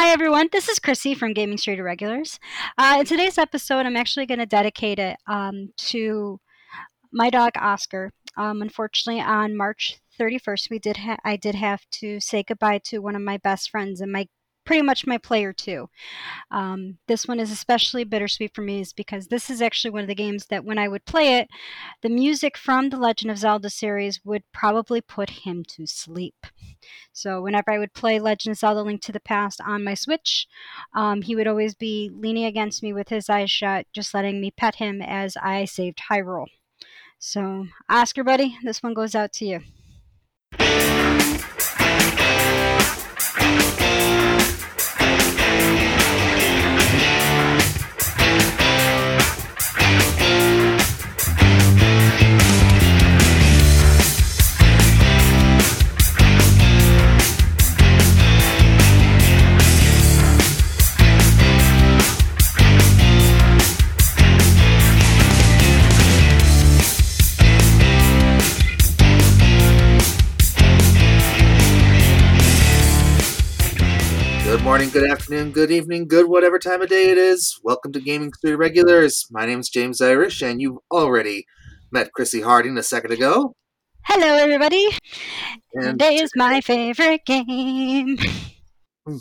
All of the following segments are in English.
Hi, everyone. This is Chrissy from Gaming Street Irregulars. Uh, in today's episode, I'm actually going to dedicate it um, to my dog Oscar. Um, unfortunately, on March 31st, we did ha- I did have to say goodbye to one of my best friends and my pretty much my player too. Um, this one is especially bittersweet for me is because this is actually one of the games that when I would play it, the music from the Legend of Zelda series would probably put him to sleep. So whenever I would play Legend of Zelda Link to the Past on my Switch, um, he would always be leaning against me with his eyes shut, just letting me pet him as I saved Hyrule. So, Oscar, buddy, this one goes out to you. Good afternoon, good evening, good whatever time of day it is. Welcome to Gaming Street Regulars. My name is James Irish, and you've already met Chrissy Harding a second ago. Hello, everybody. And Today is my favorite game.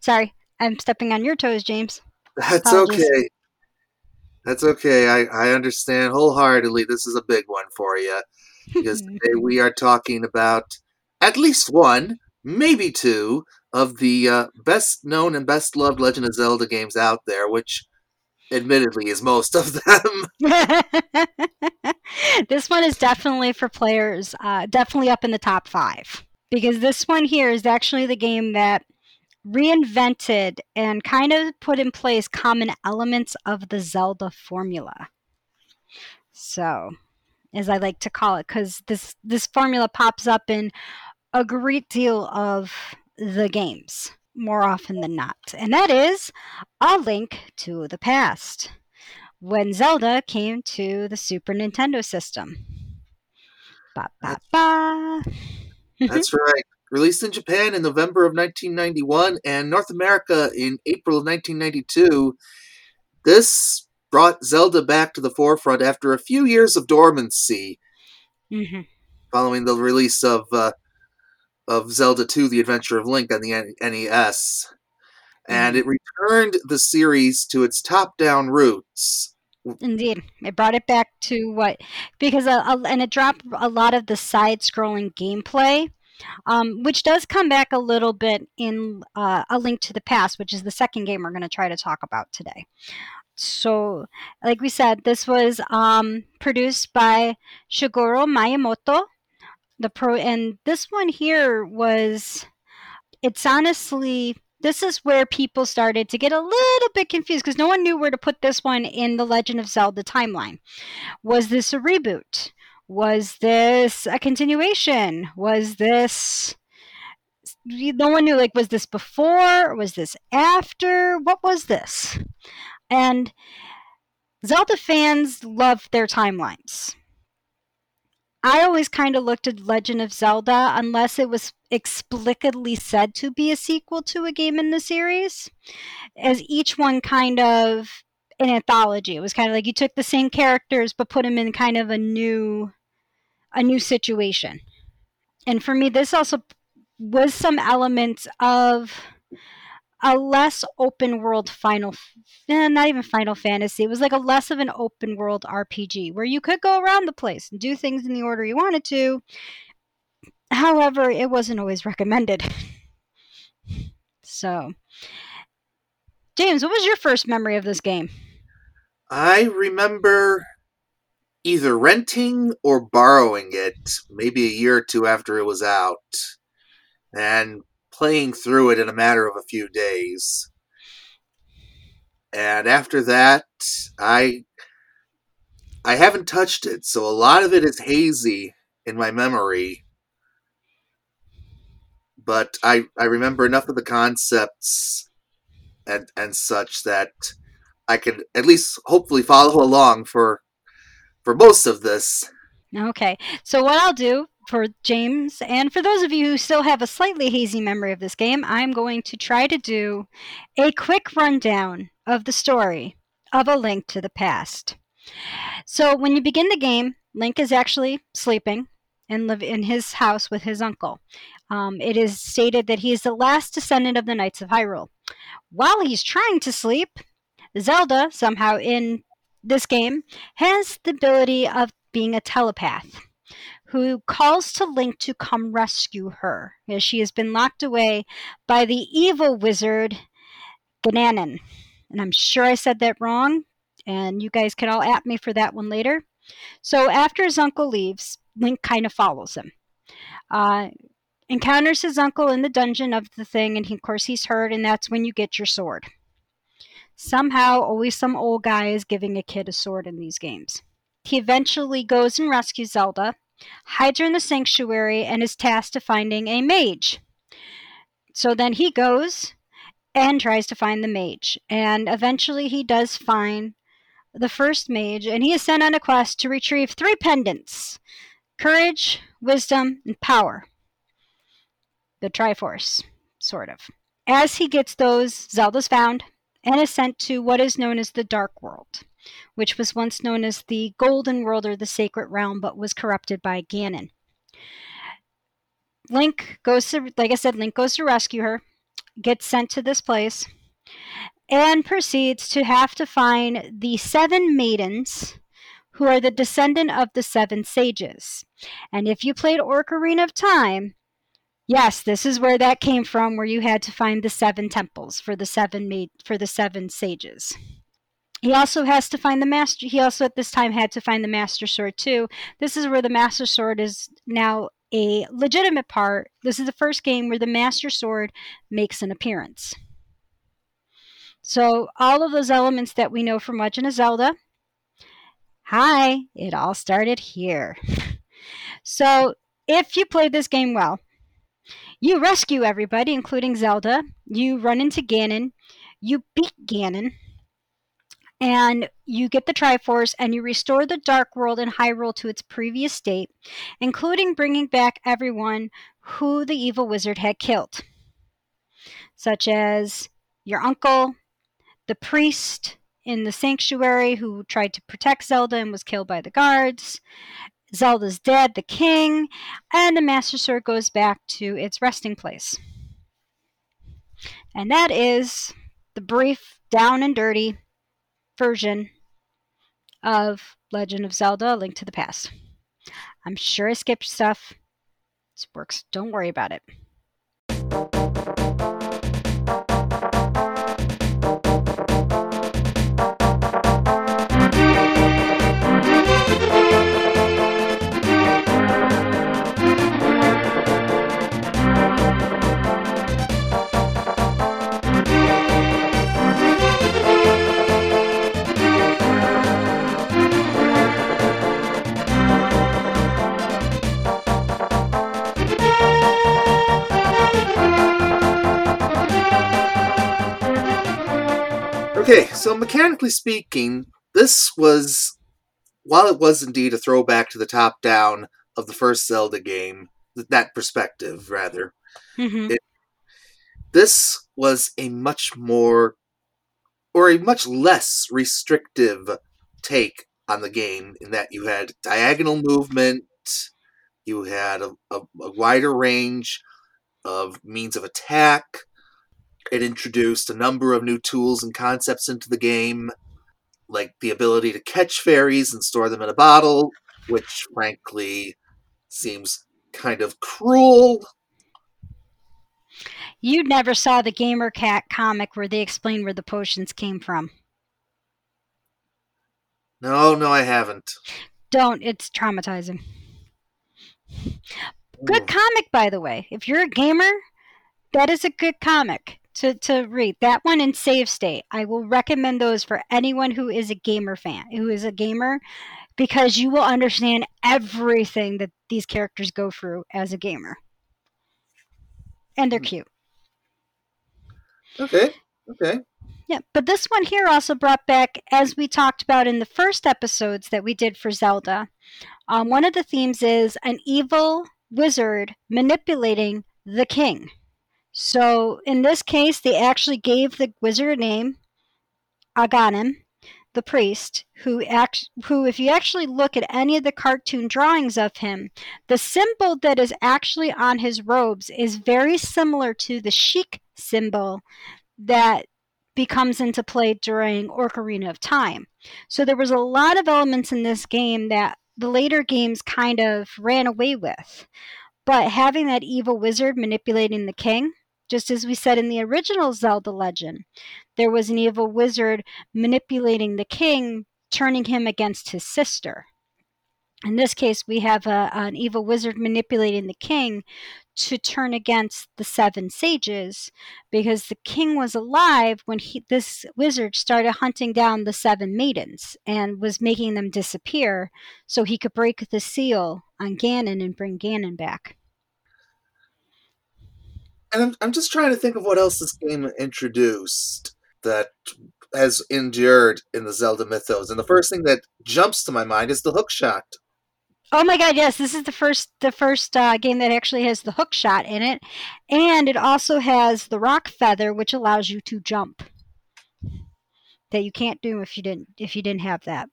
Sorry, I'm stepping on your toes, James. that's apologies. okay. That's okay. I, I understand wholeheartedly. This is a big one for you because today we are talking about at least one, maybe two, of the uh, best known and best loved Legend of Zelda games out there, which admittedly is most of them. this one is definitely for players, uh, definitely up in the top five. Because this one here is actually the game that reinvented and kind of put in place common elements of the Zelda formula. So, as I like to call it, because this this formula pops up in a great deal of the games more often than not, and that is a link to the past when Zelda came to the Super Nintendo system. Ba ba ba. That's right. Released in Japan in November of 1991 and North America in April of 1992, this brought Zelda back to the forefront after a few years of dormancy Mhm. following the release of uh, of Zelda 2: The Adventure of Link on the NES. And it returned the series to its top-down roots. Indeed, it brought it back to what because a, a, and it dropped a lot of the side-scrolling gameplay, um, which does come back a little bit in uh, a link to the past, which is the second game we're going to try to talk about today. So, like we said, this was um, produced by Shigeru Miyamoto. The pro and this one here was. It's honestly this is where people started to get a little bit confused because no one knew where to put this one in the Legend of Zelda timeline. Was this a reboot? Was this a continuation? Was this. No one knew, like, was this before? Was this after? What was this? And Zelda fans love their timelines. I always kind of looked at Legend of Zelda unless it was explicitly said to be a sequel to a game in the series, as each one kind of an anthology. It was kind of like you took the same characters but put them in kind of a new a new situation. And for me this also was some elements of a less open world final eh, not even final fantasy it was like a less of an open world rpg where you could go around the place and do things in the order you wanted to. However it wasn't always recommended. So james what was your first memory of this game? I remember either renting or borrowing it maybe a year or two after it was out. And playing through it in a matter of a few days. And after that, I I haven't touched it, so a lot of it is hazy in my memory. But I, I remember enough of the concepts and and such that I can at least hopefully follow along for for most of this. okay so what i'll do for James, and for those of you who still have a slightly hazy memory of this game, I'm going to try to do a quick rundown of the story of A Link to the Past. So, when you begin the game, Link is actually sleeping and live in his house with his uncle. Um, it is stated that he is the last descendant of the Knights of Hyrule. While he's trying to sleep, Zelda, somehow in this game, has the ability of being a telepath who calls to Link to come rescue her, as she has been locked away by the evil wizard Ganon. And I'm sure I said that wrong, and you guys can all at me for that one later. So after his uncle leaves, Link kind of follows him. Uh, encounters his uncle in the dungeon of the thing, and he, of course he's hurt, and that's when you get your sword. Somehow, always some old guy is giving a kid a sword in these games. He eventually goes and rescues Zelda, hides her in the sanctuary, and is tasked to finding a mage. So then he goes and tries to find the mage, and eventually he does find the first mage, and he is sent on a quest to retrieve three pendants courage, wisdom, and power. The Triforce, sort of. As he gets those, Zelda's found and is sent to what is known as the Dark World, which was once known as the Golden World or the Sacred Realm, but was corrupted by Ganon. Link goes to, like I said, Link goes to rescue her, gets sent to this place, and proceeds to have to find the seven maidens who are the descendant of the seven sages. And if you played Ocarina of Time, yes, this is where that came from, where you had to find the seven temples for the seven maid for the seven sages. He also has to find the master. He also at this time had to find the master sword too. This is where the master sword is now a legitimate part. This is the first game where the master sword makes an appearance. So all of those elements that we know from Legend of Zelda. Hi, it all started here. So if you played this game well, you rescue everybody, including Zelda. You run into Ganon. You beat Ganon. And you get the Triforce and you restore the Dark World and Hyrule to its previous state, including bringing back everyone who the evil wizard had killed, such as your uncle, the priest in the sanctuary who tried to protect Zelda and was killed by the guards. Zelda's dead, the king, and the Master Sword goes back to its resting place. And that is the brief, down and dirty version of Legend of Zelda Link to the Past. I'm sure I skipped stuff. It works. Don't worry about it. Okay, so mechanically speaking, this was, while it was indeed a throwback to the top down of the first Zelda game, that perspective, rather, Mm-hmm. It- this was a much more, or a much less restrictive take on the game in that you had diagonal movement, you had a, a, a wider range of means of attack. It introduced a number of new tools and concepts into the game, like the ability to catch fairies and store them in a bottle, which frankly seems kind of cruel. You never saw the Gamer Cat comic where they explain where the potions came from. No, no, I haven't. Don't, it's traumatizing. Good oh. comic, by the way. If you're a gamer, that is a good comic to, to read. That one in Save State. I will recommend those for anyone who is a gamer fan, who is a gamer, because you will understand everything that these characters go through as a gamer. And they're Hmm. cute. Okay, okay. Yeah, but this one here also brought back, as we talked about in the first episodes that we did for Zelda, um, one of the themes is an evil wizard manipulating the king. So in this case, they actually gave the wizard a name, Agahnim, the priest, who act who if you actually look at any of the cartoon drawings of him, the symbol that is actually on his robes is very similar to the sheik symbol that becomes into play during Ocarina of Time. So there was a lot of elements in this game that the later games kind of ran away with. But having that evil wizard manipulating the king, just as we said in the original Zelda legend, there was an evil wizard manipulating the king, turning him against his sister. In this case, we have a, an evil wizard manipulating the king to turn against the seven sages because the king was alive when he, this wizard started hunting down the seven maidens and was making them disappear so he could break the seal on Ganon and bring Ganon back. And I'm, I'm just trying to think of what else this game introduced that has endured in the Zelda mythos. And the first thing that jumps to my mind is the hook shot. Oh my god, yes, this is the first the first uh, game that actually has the hook shot in it, and it also has the rock feather, which allows you to jump. That you can't do if you didn't if you didn't have that.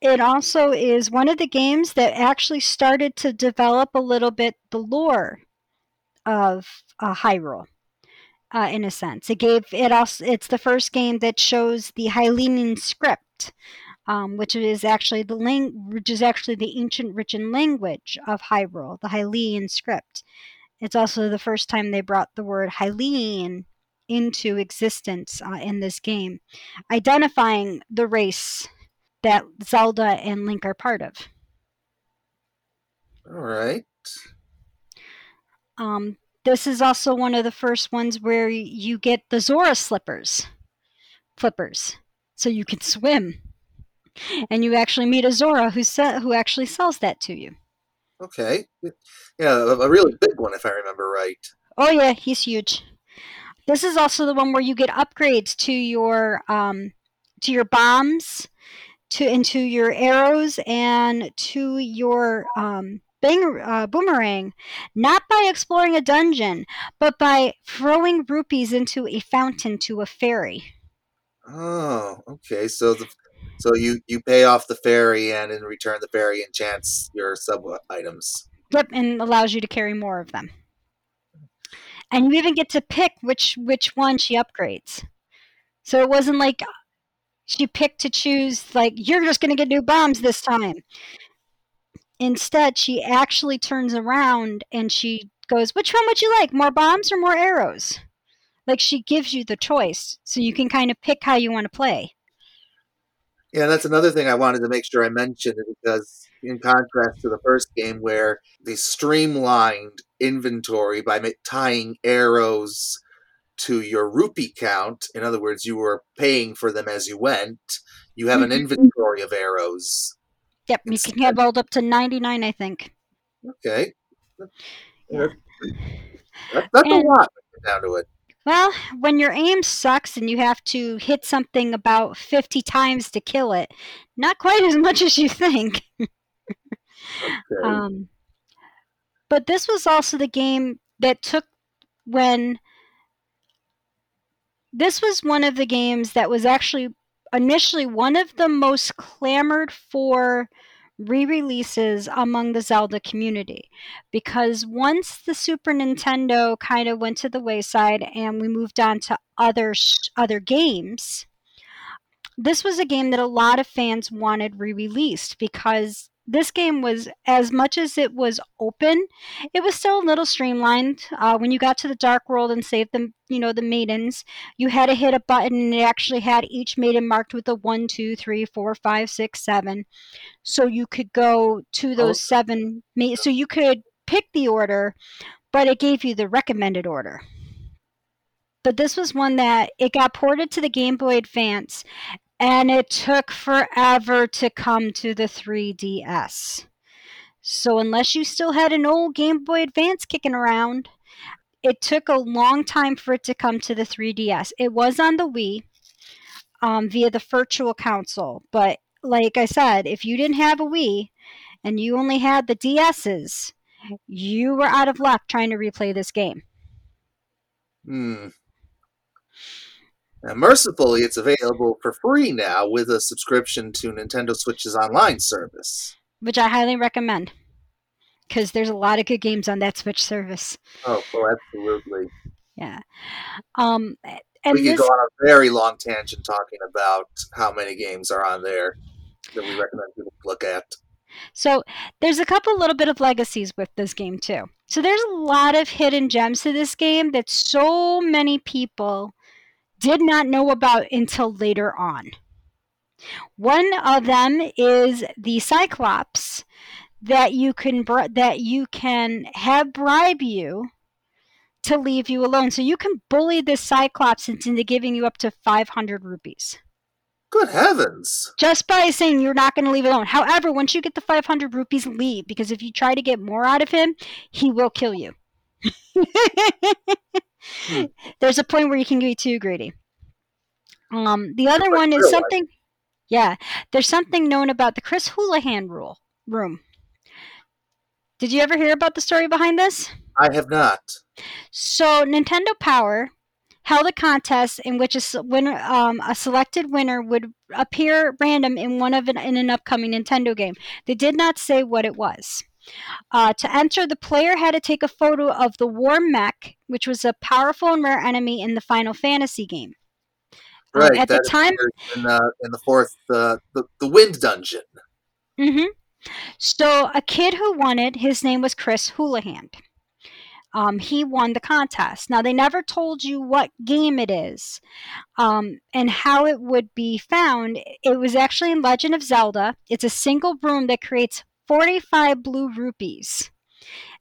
It also is one of the games that actually started to develop a little bit the lore of uh, Hyrule. Uh, in a sense, it gave it also. It's the first game that shows the Hylian script, um, which is actually the lang- which is actually the ancient written language of Hyrule, the Hylian script. It's also the first time they brought the word Hylian into existence uh, in this game, identifying the race that Zelda and Link are part of. All right. Um, this is also one of the first ones where you get the Zora slippers, flippers, so you can swim and you actually meet a Zora who se- who actually sells that to you. Okay. Yeah, a really big one if I remember right. Oh yeah, he's huge. This is also the one where you get upgrades to your um, to your bombs, to into your arrows, and to your um, bang, uh, boomerang, not by exploring a dungeon, but by throwing rupees into a fountain to a fairy. Oh, okay. So the so you you pay off the fairy, and in return, the fairy enchants your sub items. Yep, and allows you to carry more of them. And you even get to pick which which one she upgrades. So it wasn't like she picked to choose like you're just going to get new bombs this time. Instead, she actually turns around and she goes, "Which one would you like? More bombs or more arrows?" Like she gives you the choice, so you can kind of pick how you want to play. Yeah, that's another thing I wanted to make sure I mentioned because, in contrast to the first game, where the streamlined inventory by tying arrows to your rupee count, in other words, you were paying for them as you went, you have an mm-hmm. inventory of arrows. Yep, you can have rolled up to 99, I think. Okay. Yeah. That, that's and, a lot down to it. Well, when your aim sucks and you have to hit something about 50 times to kill it, not quite as much as you think. okay. um, but this was also the game that took when. This was one of the games that was actually initially one of the most clamored for re-releases among the Zelda community. Because once the Super Nintendo kind of went to the wayside and we moved on to other other games this was a game that a lot of fans wanted re-released because this game was as much as it was open it was still a little streamlined. Uh, when you got to the dark world and saved them you know the maidens you had to hit a button and it actually had each maiden marked with a one two three four five six seven. So you could go to those oh. seven ma- so you could pick the order but it gave you the recommended order. But this was one that it got ported to the game boy advance and it took forever to come to the 3DS. So, unless you still had an old Game Boy Advance kicking around, it took a long time for it to come to the 3DS. It was on the Wii um, via the Virtual Console, but like I said, if you didn't have a Wii and you only had the DSs, you were out of luck trying to replay this game. Hmm. Now, mercifully, it's available for free now with a subscription to Nintendo Switch's online service. Which I highly recommend. Because there's a lot of good games on that Switch service. Oh, oh absolutely. Yeah. Um, and we could this, go on a very long tangent talking about how many games are on there that we recommend people look at. So there's a couple little bit of legacies with this game too. So there's a lot of hidden gems to this game that so many people did not know about until later on. One of them is the Cyclops that you can that you can have bribe you to leave you alone. So you can bully this Cyclops into giving you up to 500 rupees. Good heavens. Just by saying you're not going to leave alone. However, once you get the 500 rupees, leave because if you try to get more out of him, he will kill you. There's a point where you can get too greedy. Um, the other one is something. Yeah, there's something known about the Chris Houlihan rule room. Did you ever hear about the story behind this? I have not. So Nintendo Power held a contest in which a winner, um, a selected winner would appear random in one of an, in an upcoming Nintendo game. They did not say what it was. Uh, to enter, the player had to take a photo of the War Mech, which was a powerful and rare enemy in the Final Fantasy game. Um, right. Um, at the time, in, uh, in the fourth, uh, the the Wind Dungeon. Mm-hmm. So a kid who won it, his name was Chris Houlihan. Um, he won the contest. Now they never told you what game it is, um, and how it would be found. It was actually in Legend of Zelda. It's a single room that creates 45 blue rupees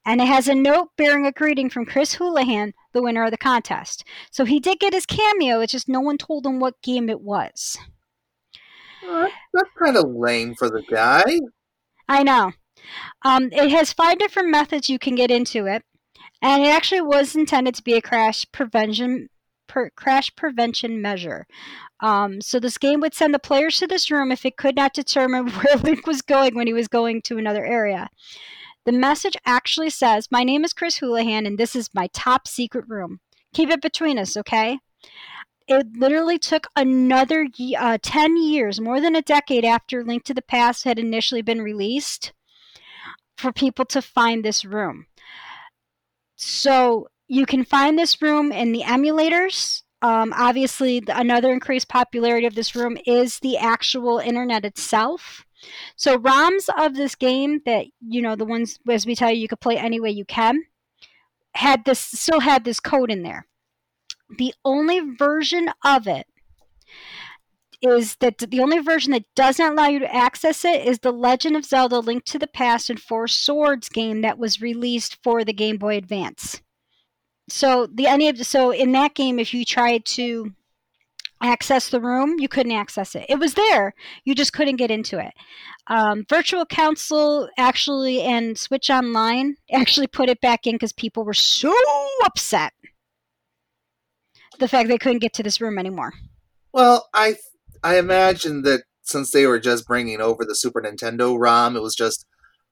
and it has a note bearing a greeting from Chris Houlihan, the winner of the contest. So he did get his cameo, it's just no one told him what game it was. That's kind of lame for the guy. I know. Um, it has five different methods you can get into it, and it actually was intended to be a crash prevention per, crash prevention measure. Um, so this game would send the players to this room if it could not determine where Link was going when he was going to another area. The message actually says, My name is Chris Houlihan, and this is my top secret room. Keep it between us, okay? It literally took another uh, 10 years, more than a decade after Link to the Past had initially been released, for people to find this room. So you can find this room in the emulators. Um, obviously, another increased popularity of this room is the actual internet itself. So ROMs of this game that you know the ones as we tell you you could play any way you can had this still had this code in there. The only version of it is that the only version that does not allow you to access it is the Legend of Zelda Link to the Past and Four Swords game that was released for the Game Boy Advance. So the any of so in that game if you tried to access the room, you couldn't access it. It was there, you just couldn't get into it. Um, Virtual Console actually and Switch Online actually put it back in because people were so upset the fact they couldn't get to this room anymore. Well, I I imagine that since they were just bringing over the Super Nintendo ROM, it was just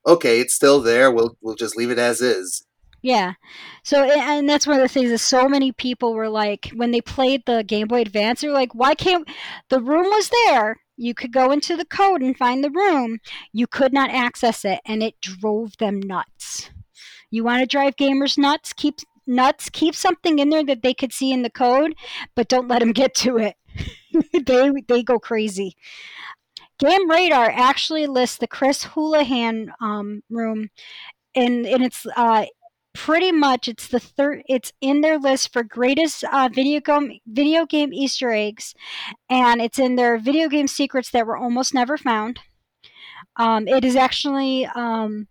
okay. It's still there. We'll we'll just leave it as is. Yeah. So, and that's one of the things that so many people were like, when they played the Game Boy Advance, they're like, why can't the room was there? You could go into the code and find the room. You could not access it, and it drove them nuts. You want to drive gamers nuts? Keep nuts. Keep something in there that they could see in the code, but don't let them get to it. they they go crazy. Game Radar actually lists the Chris Houlihan um, room, and and it's uh, pretty much it's the third it's in their list for greatest uh, video game video game easter eggs. And it's in their video game secrets that were almost never found. Um, it is actually um,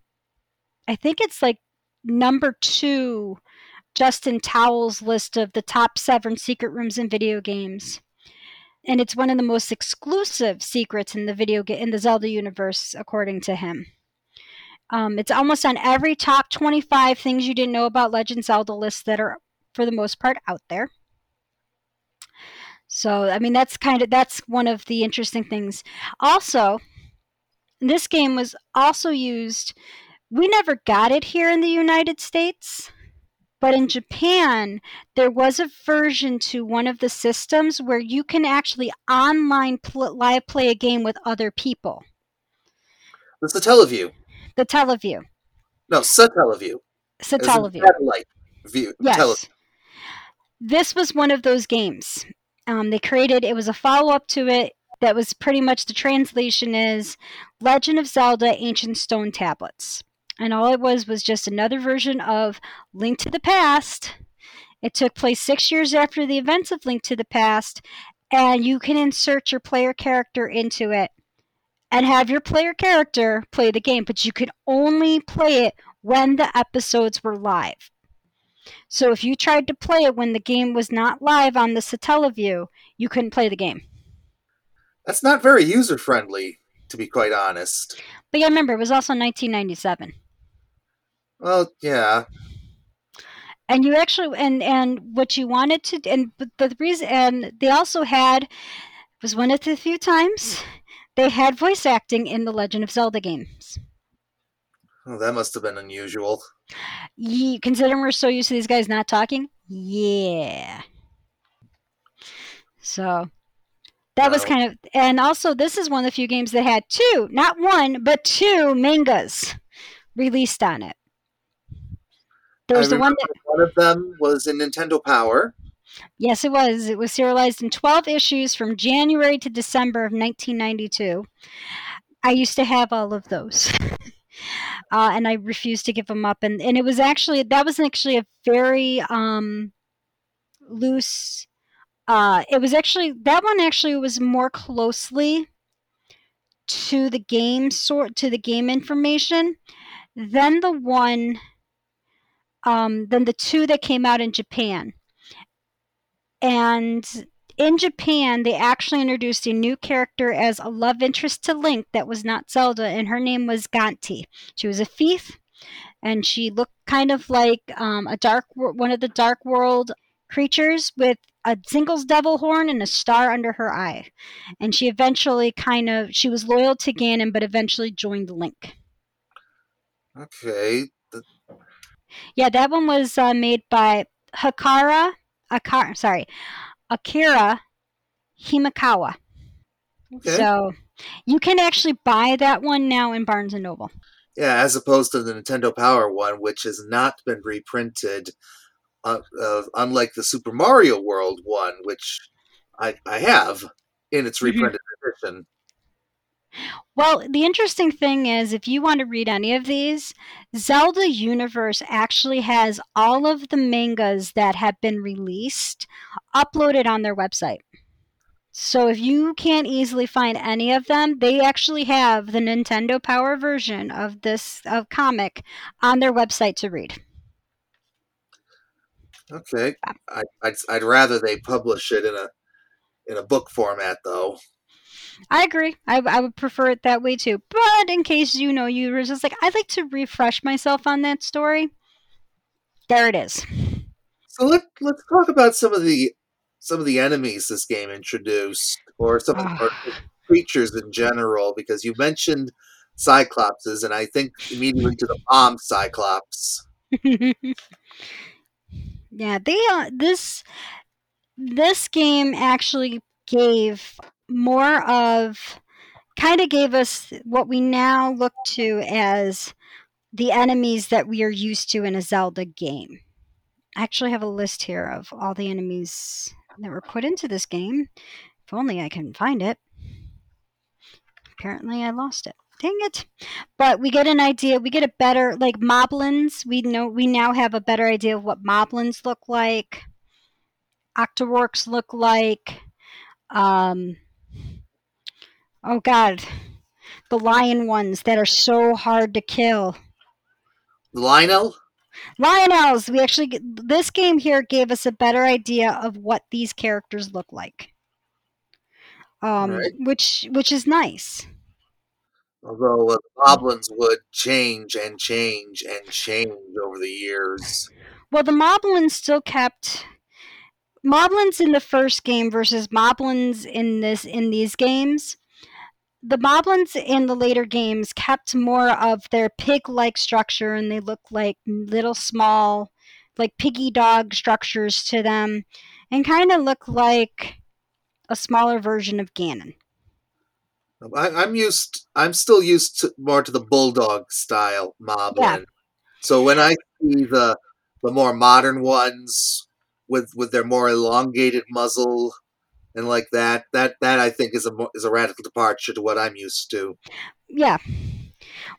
i think it's like number two justin towell's list of the top seven secret rooms in video games. And it's one of the most exclusive secrets in the video ga- in the zelda universe according to him um, it's almost on every top 25 things you didn't know about Legend Zelda list that are, for the most part, out there. So, I mean, that's kind of that's one of the interesting things. Also, this game was also used We never got it here in the United States. But in Japan, there was a version to one of the systems where you can actually online pl- live play a game with other people. That's the Teleview. The Teleview. No, Satellaview. Satellaview. Satellite view. Yes. Tele- this was one of those games. Um, they created it was a follow up to it that was pretty much the translation is Legend of Zelda Ancient Stone Tablets. And all it was was just another version of Link to the Past. It took place six years after the events of Link to the Past, and you can insert your player character into it and have your player character play the game, but you could only play it when the episodes were live. So if you tried to play it when the game was not live on the Satellaview, you couldn't play the game. That's not very user friendly, to be quite honest. But yeah, remember, it was also 1997. Well, yeah. and you actually and and what you wanted to and but the reason and they also had was one of the few times they had voice acting in the legend of zelda games. Oh, that must have been unusual. Ye, considering we're so used to these guys not talking? Yeah. So that was kind of and also this is one of the few games that had two not one but two mangas released on it. There was the one that one of them was in Nintendo Power. Yes, it was. It was serialized in 12 issues from January to December of 1992. I used to have all of those. uh, and I refused to give them up. And, and it was actually, that was actually a very um, loose, uh, it was actually, that one actually was more closely to the game sort, to the game information than the one, um, than the two that came out in Japan and in Japan, they actually introduced a new character as a love interest to Link that was not Zelda, and her name was Ganti. She was a thief, and she looked kind of like um, a dark, one of the Dark World creatures with a Zingle's devil horn and a star under her eye. And she eventually kind of she was loyal to Ganon, but eventually joined Link. Okay. Yeah, that one was uh, made by Hakara, Akara, sorry, Akira Himekawa. Okay. So you can actually buy that one now in Barnes and Noble. yeah, as opposed to the Nintendo Power one, which has not been reprinted, uh, uh, unlike the Super Mario World one, which I, I have in its Mhm. reprinted edition. Well, the interesting thing is, if you want to read any of these, Zelda Universe actually has all of the mangas that have been released uploaded on their website. So if you can't easily find any of them, they actually have the Nintendo Power version of this of comic on their website to read. Okay, I, I'd, I'd rather they publish it in a in a book format, though. I agree. I, I would prefer it that way too. But in case you know you were just like, I'd like to refresh myself on that story. There it is. So let let's talk about some of the some of the enemies this game introduced, or some of or creatures in general, because you mentioned Cyclopses, and I think immediately to the bomb Cyclops. yeah, they uh, this this game actually gave more of kind of gave us what we now look to as the enemies that we are used to in a Zelda game. I actually have a list here of all the enemies that were put into this game. If only I can find it. Apparently, I lost it. Dang it! But we get an idea. We get a better like moblins. We know we now have a better idea of what moblins look like. Octoroks look like. Um, oh God, the lion ones that are so hard to kill. Lynel? Lynels. We actually this game here gave us a better idea of what these characters look like. Um, Right. which which is nice. Although uh, the goblins would change and change and change over the years. Well, the Moblins still kept Moblins in the first game versus Moblins in this in these games. The moblins in the later games kept more of their pig-like structure, and they look like little small, like piggy dog structures to them, and kind of look like a smaller version of Ganon. I, am used. I'm still used to more to the bulldog style moblin. Yeah. So when I see the the more modern ones with with their more elongated muzzle and like that, that that I think is a is a radical departure to what I'm used to. Yeah.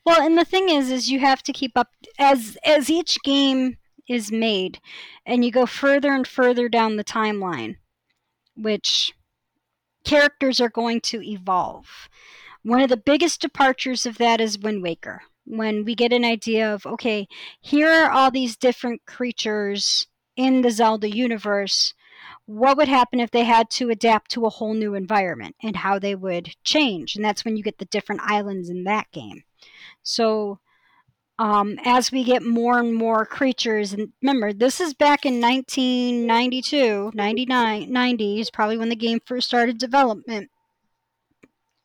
Well, and the thing is, is you have to keep up as as each game is made, and you go further and further down the timeline, which characters are going to evolve. One of the biggest departures of that is Wind Waker, when we get an idea of okay, here are all these different creatures in the Zelda universe. What would happen if they had to adapt to a whole new environment and how they would change? And that's when you get the different islands in that game. So um, as we get more and more creatures. And remember, this is back in 1992, 99, 90 is probably when the game first started development.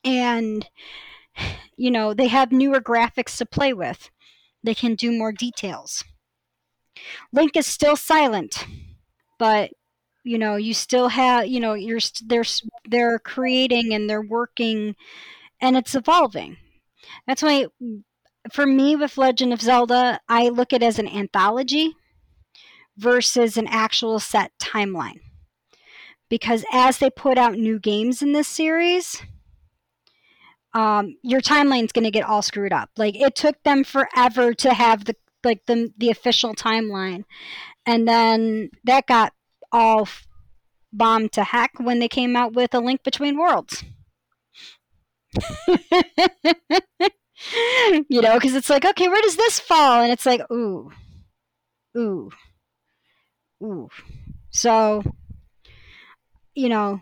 And, you know, they have newer graphics to play with, they can do more details. Link is still silent, but you know you still have you know you're they're they're creating and they're working and it's evolving that's why for me with Legend of Zelda, I look at it as an anthology versus an actual set timeline. Because as they put out new games in this series, um, your timeline's going to get all screwed up. Like it took them forever to have the like the the official timeline, and then that got all bombed to heck when they came out with a Link Between Worlds. you know, because it's like, okay, where does this fall? And it's like, ooh, ooh, ooh. So, you know,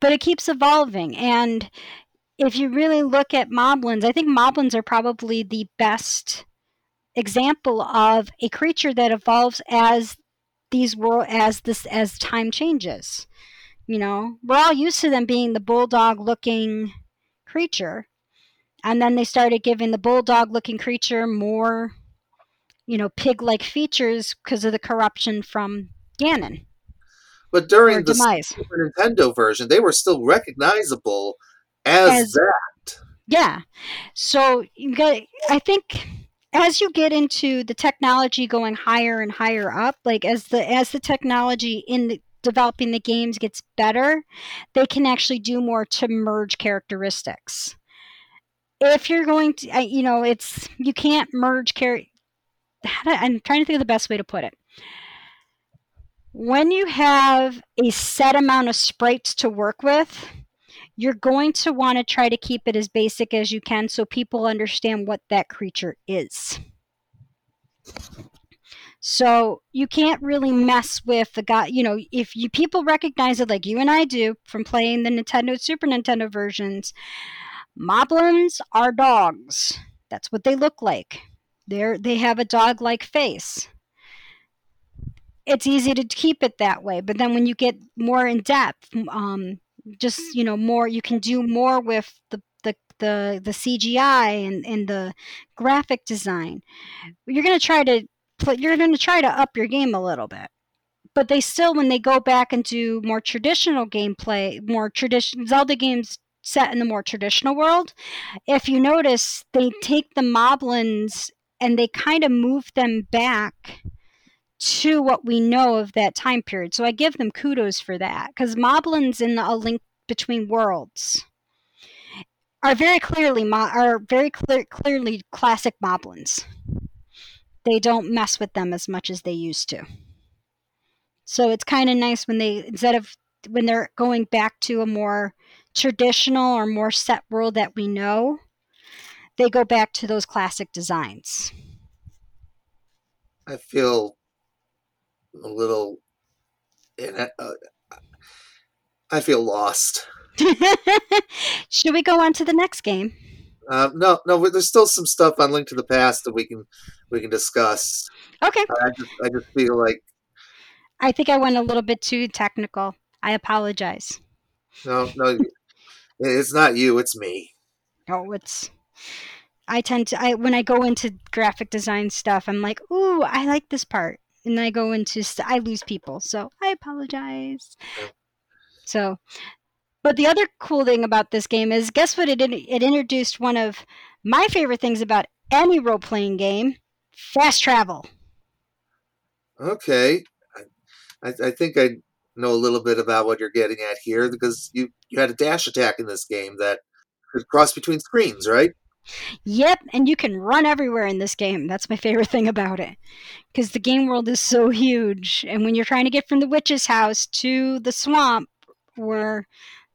but it keeps evolving. And if you really look at moblins, I think moblins are probably the best example of a creature that evolves as these world as this as time changes. You know, we're all used to them being the bulldog looking creature and then they started giving the bulldog looking creature more you know pig like features because of the corruption from ganon but during the Super Nintendo version, they were still recognizable as, as, that. Yeah. So you got I think as you get into the technology going higher and higher up, like as the as the technology in the developing the games gets better, they can actually do more to merge characteristics if you're going to, you know, it's you can't merge carry. I'm trying to think of the best way to put it. When you have a set amount of sprites to work with, you're going to want to try to keep it as basic as you can so people understand what that creature is. So you can't really mess with the guy. You know, if you people recognize it like you and I do from playing the Nintendo Super Nintendo versions, Moblins are dogs. That's what they look like. They're, they have a dog like face. It's easy to keep it that way, but then when you get more in depth, um, just you know more, you can do more with the the the, the CGI and, and the graphic design. You're gonna try to you're gonna try to up your game a little bit but they still when they go back and do more traditional gameplay more traditional zelda games set in the more traditional world, if you notice, they take the moblins and they kind of move them back to what we know of that time period. So I give them kudos for that because moblins in A Link Between Worlds are very clearly mo- are very clear, clearly classic moblins. They don't mess with them as much as they used to. So it's kind of nice when they instead of when they're going back to a more traditional or more set world that we know, they go back to those classic designs. I feel a little. Uh, I feel lost. Should we go on to the next game? Uh, no, no. There's still some stuff on Link to the Past that we can we can discuss. Okay. I just I just feel like. I think I went a little bit too technical. I apologize. No, no, it's not you. It's me. Oh, it's. I tend to I when I go into graphic design stuff, I'm like, ooh, I like this part, and I go into st- I lose people, so I apologize. So, but the other cool thing about this game is, guess what? It it introduced one of my favorite things about any role playing game: fast travel. Okay, I, I think I know a little bit about what you're getting at here because you you had a dash attack in this game that could cross between screens, right? Yep, and you can run everywhere in this game. That's my favorite thing about it. Because the game world is so huge. And when you're trying to get from the witch's house to the swamp or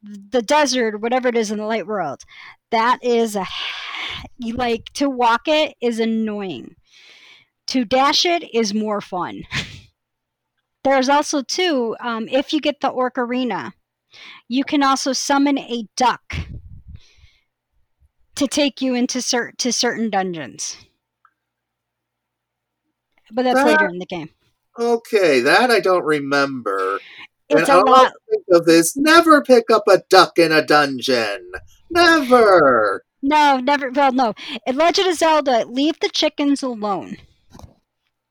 the desert whatever it is in the light world, that is a. Like to walk it is annoying. To dash it is more fun. There's also, too, um, if you get the Ocarina, you can also summon a duck to take you into cer- to certain dungeons. But that's That- later in the game. Okay, that I don't remember. It's and a lot. Think of this: never pick up a duck in a dungeon. Never. No, never. Well, no. In Legend of Zelda, leave the chickens alone.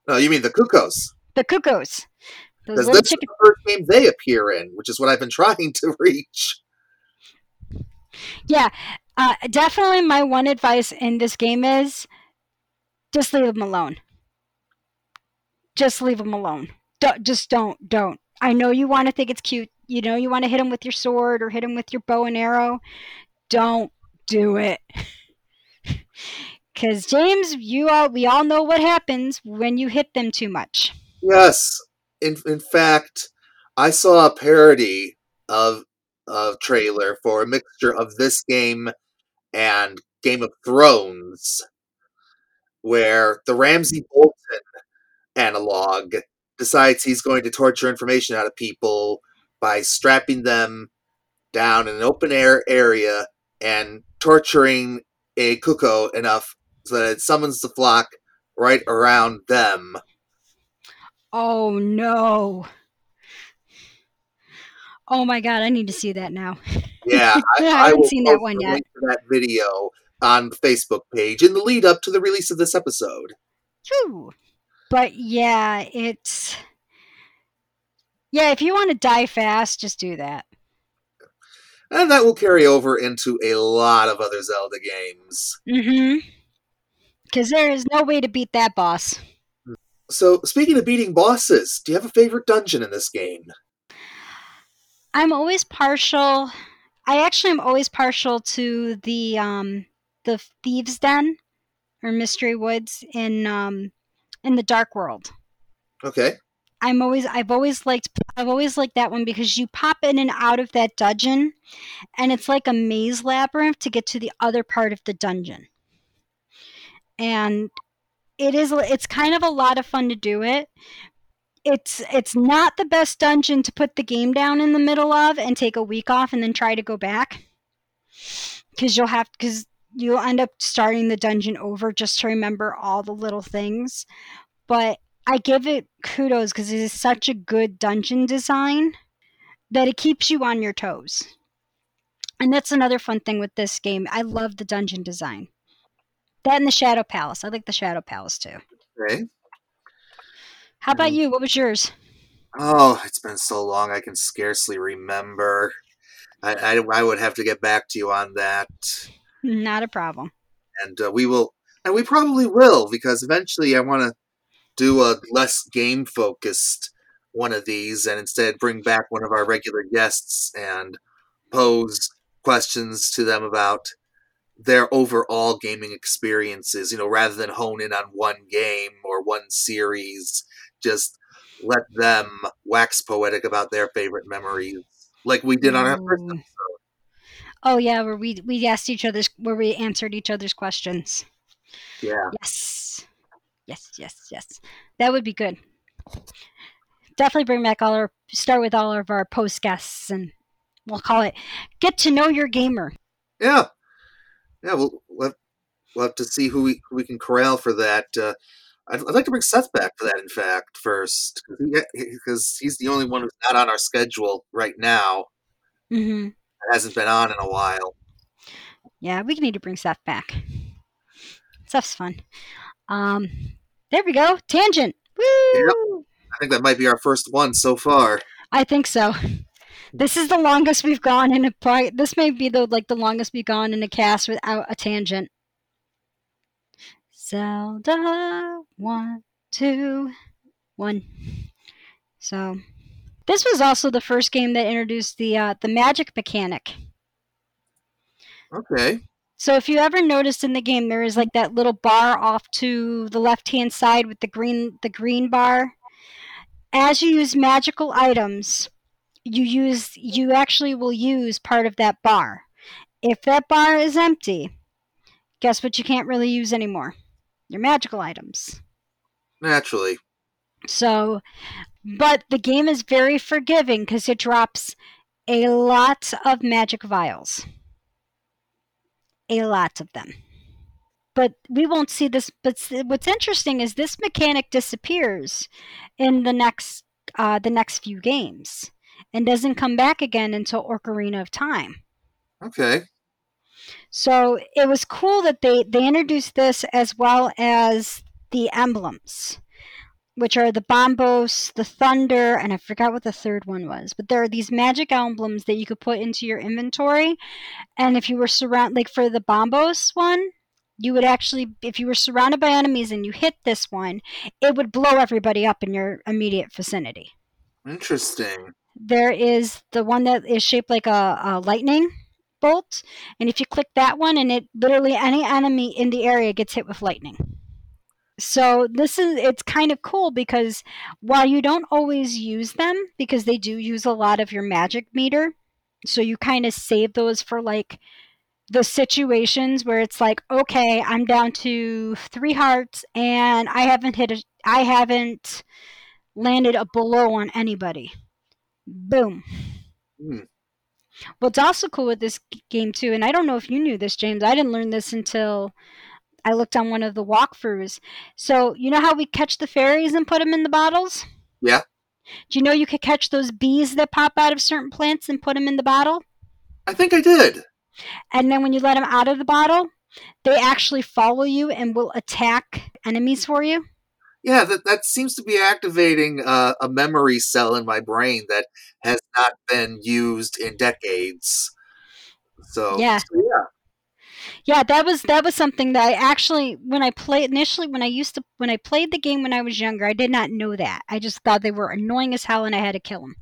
No, you mean the Cuckoos? The cuckoos. Because this chickens. is the first game they appear in, which is what I've been trying to reach. Yeah, uh, definitely. My one advice in this game is just leave them alone. Just leave them alone. Don't, just don't, don't. I know you want to think it's cute. You know you want to hit them with your sword or hit them with your bow and arrow. Don't do it. Because James, you all we all know what happens when you hit them too much. Yes. In in fact, I saw a parody of a trailer for a mixture of this game and Game of Thrones, where the Ramsay Bolton analog decides he's going to torture information out of people by strapping them down in an open air area and torturing a cuckoo enough so that it summons the flock right around them. Oh no. Oh my god, I need to see that now. Yeah, I, I I haven't will seen that one yet. that video on the Facebook page in the lead up to the release of this episode. Phew. But yeah, it's yeah. If you want to die fast, just do that. And that will carry over into a lot of other Zelda games. Mm-hmm. Because there is no way to beat that boss. So, speaking of beating bosses, do you have a favorite dungeon in this game? I'm always partial. I actually am always partial to the um the thieves' den or mystery woods in um in the dark world. Okay. I'm always I've always liked I've always liked that one because you pop in and out of that dungeon and it's like a maze labyrinth to get to the other part of the dungeon. And it is it's kind of a lot of fun to do it. It's it's not the best dungeon to put the game down in the middle of and take a week off and then try to go back. Cuz you'll have cuz you'll end up starting the dungeon over just to remember all the little things. But I give it kudos because it is such a good dungeon design that it keeps you on your toes. And that's another fun thing with this game. I love the dungeon design. That and the Shadow Palace. I like the Shadow Palace too. Okay. How about Mm. you? What was yours? Oh, it's been so long I can scarcely remember. I, I, I would have to get back to you on that. Not a problem. And uh, we will, and we probably will, because eventually I want to do a less game focused one of these and instead bring back one of our regular guests and pose questions to them about their overall gaming experiences, you know, rather than hone in on one game or one series, just let them wax poetic about their favorite memories, like we did on our first mm. Ooh. Oh yeah, where we we asked each other's where we answered each other's questions. Yeah. Yes. Yes, yes, yes. That would be good. Definitely bring back all our start with all of our post guests and we'll call it Get to Know Your Gamer. Yeah. Yeah, we'll, we'll, have, we'll have to see who we, who we can corral for that. Uh, I'd, I'd like to bring Seth back for that, in fact, first, because he's the only one who's not on our schedule right now. hmm Hasn't been on in a while. Yeah, we need to bring Seth back. Seth's fun. Um, there we go. Tangent. Woo! I think that might be our first one so far. I think so. This is the longest we've gone in a part. This may be the like the longest we've gone in a cast without a tangent. Zelda one two one. So, this was also the first game that introduced the uh, the magic mechanic. Okay. So if you ever noticed in the game, there is like that little bar off to the left hand side with the green the green bar. As you use magical items, you use you actually will use part of that bar. If that bar is empty, guess what you can't really use anymore? Your magical items. Naturally. So, but the game is very forgiving because it drops a lot of magic vials. A lot of them. But we won't see this. But what's interesting is this mechanic disappears in the next uh, the next few games and doesn't come back again until Ocarina of Time. Okay. So it was cool that they they introduced this as well as the emblems, which are the bombos, the thunder, and I forgot what the third one was. But there are these magic emblems that you could put into your inventory, and if you were surround like for the bombos one, you would actually if you were surrounded by enemies and you hit this one, it would blow everybody up in your immediate vicinity. Interesting. There is the one that is shaped like a, a lightning bolt, and if you click that one, and it literally any enemy in the area gets hit with lightning. So this is it's kind of cool because while you don't always use them because they do use a lot of your magic meter, so you kind of save those for like the situations where it's like, okay, I'm down to three hearts and I haven't hit a, I haven't landed a blow on anybody. Boom. Hmm. What's also cool with this game too, and I don't know if you knew this, James. I didn't learn this until I looked on one of the walkthroughs. So you know how we catch the fairies and put them in the bottles? Yeah. Do you know you could catch those bees that pop out of certain plants and put them in the bottle? I think I did. And then when you let them out of the bottle, they actually follow you and will attack enemies for you. Yeah, that, that seems to be activating uh, a memory cell in my brain that has not been used in decades. So Yeah. so yeah. Yeah, that was that was something that I actually when I played initially when I used to when I played the game when I was younger, I did not know that. I just thought they were annoying as hell and I had to kill them.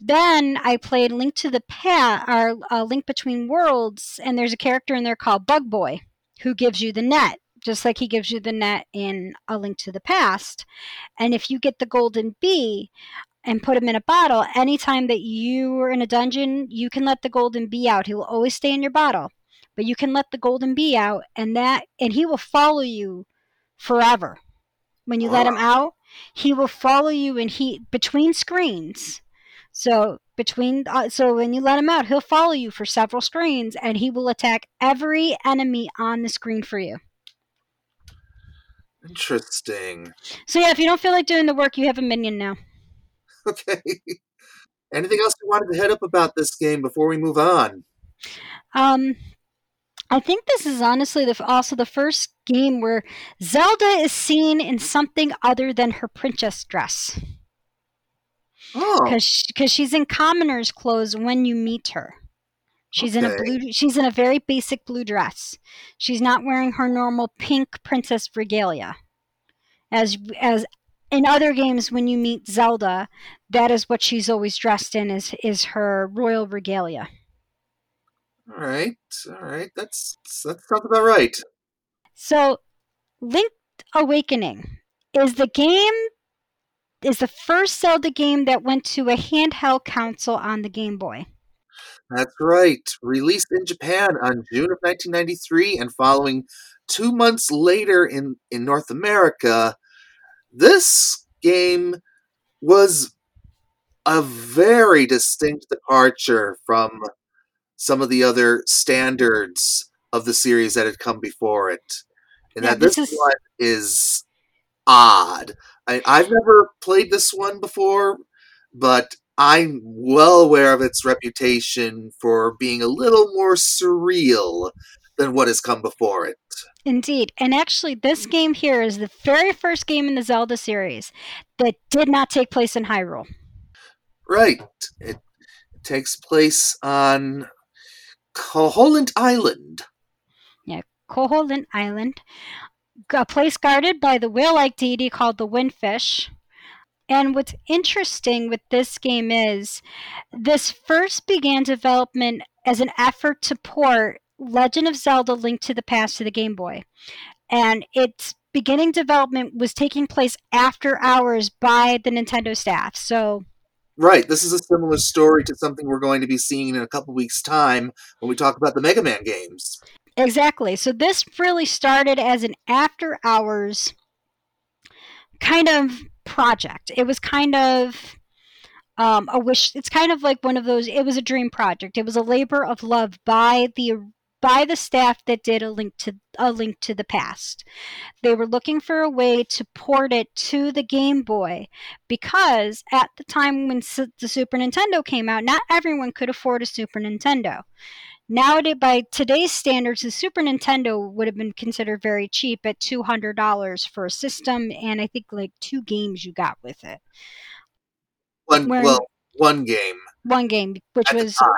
Then I played Link to the Past or uh, Link Between Worlds, and there's a character in there called Bug Boy who gives you the net, just like he gives you the net in A Link to the Past. And if you get the golden bee and put him in a bottle, anytime that you are in a dungeon, you can let the golden bee out. He will always stay in your bottle but you can let the golden bee out and that and he will follow you forever when you let him out he will follow you and he between screens so between uh, so when you let him out he'll follow you for several screens and he will attack every enemy on the screen for you Interesting. so yeah if you don't feel like doing the work you have a minion now Okay. Anything else you wanted to head up about this game before we move on? um I think this is honestly the, also the first game where Zelda is seen in something other than her princess dress. Oh, because she's in commoner's clothes when you meet her. She's in a blue. She's in a very basic blue dress. She's not wearing her normal pink princess regalia. As as in other games, when you meet Zelda, that is what she's always dressed in. Is is her royal regalia. all right, all right. That's that sounds about right. So, Link Awakening is the game. Is the first Zelda game that went to a handheld console on the Game Boy. That's right. Released in Japan on June of 1993 and following two months later in, in North America, this game was a very distinct departure from some of the other standards of the series that had come before it. And Yeah, that this, this is- one is odd. I, I've never played this one before, but I'm well aware of its reputation for being a little more surreal than what has come before it. Indeed. And actually, this game here is the very first game in the Zelda series that did not take place in Hyrule. Right. It takes place on Koholint Island. Yeah, Koholint Island. A place guarded by the whale like deity called the Windfish. And what's interesting with this game is this first began development as an effort to port Legend of Zelda Link to the Past to the Game Boy. And its beginning development was taking place after hours by the Nintendo staff. So Right. This is a similar story to something we're going to be seeing in a couple weeks' time when we talk about the Mega Man games. Exactly. So this really started as an after hours kind of project. It was kind of um, a wish. It's kind of like one of those. It was a dream project. It was a labor of love by the by the staff that did a link to a link to the past. They were looking for a way to port it to the Game Boy because at the time when the Super Nintendo came out, not everyone could afford a Super Nintendo. Nowadays, by today's standards, the Super Nintendo would have been considered very cheap at two hundred dollars for a system, and I think like two games you got with it. One well, one game. One game, which at was the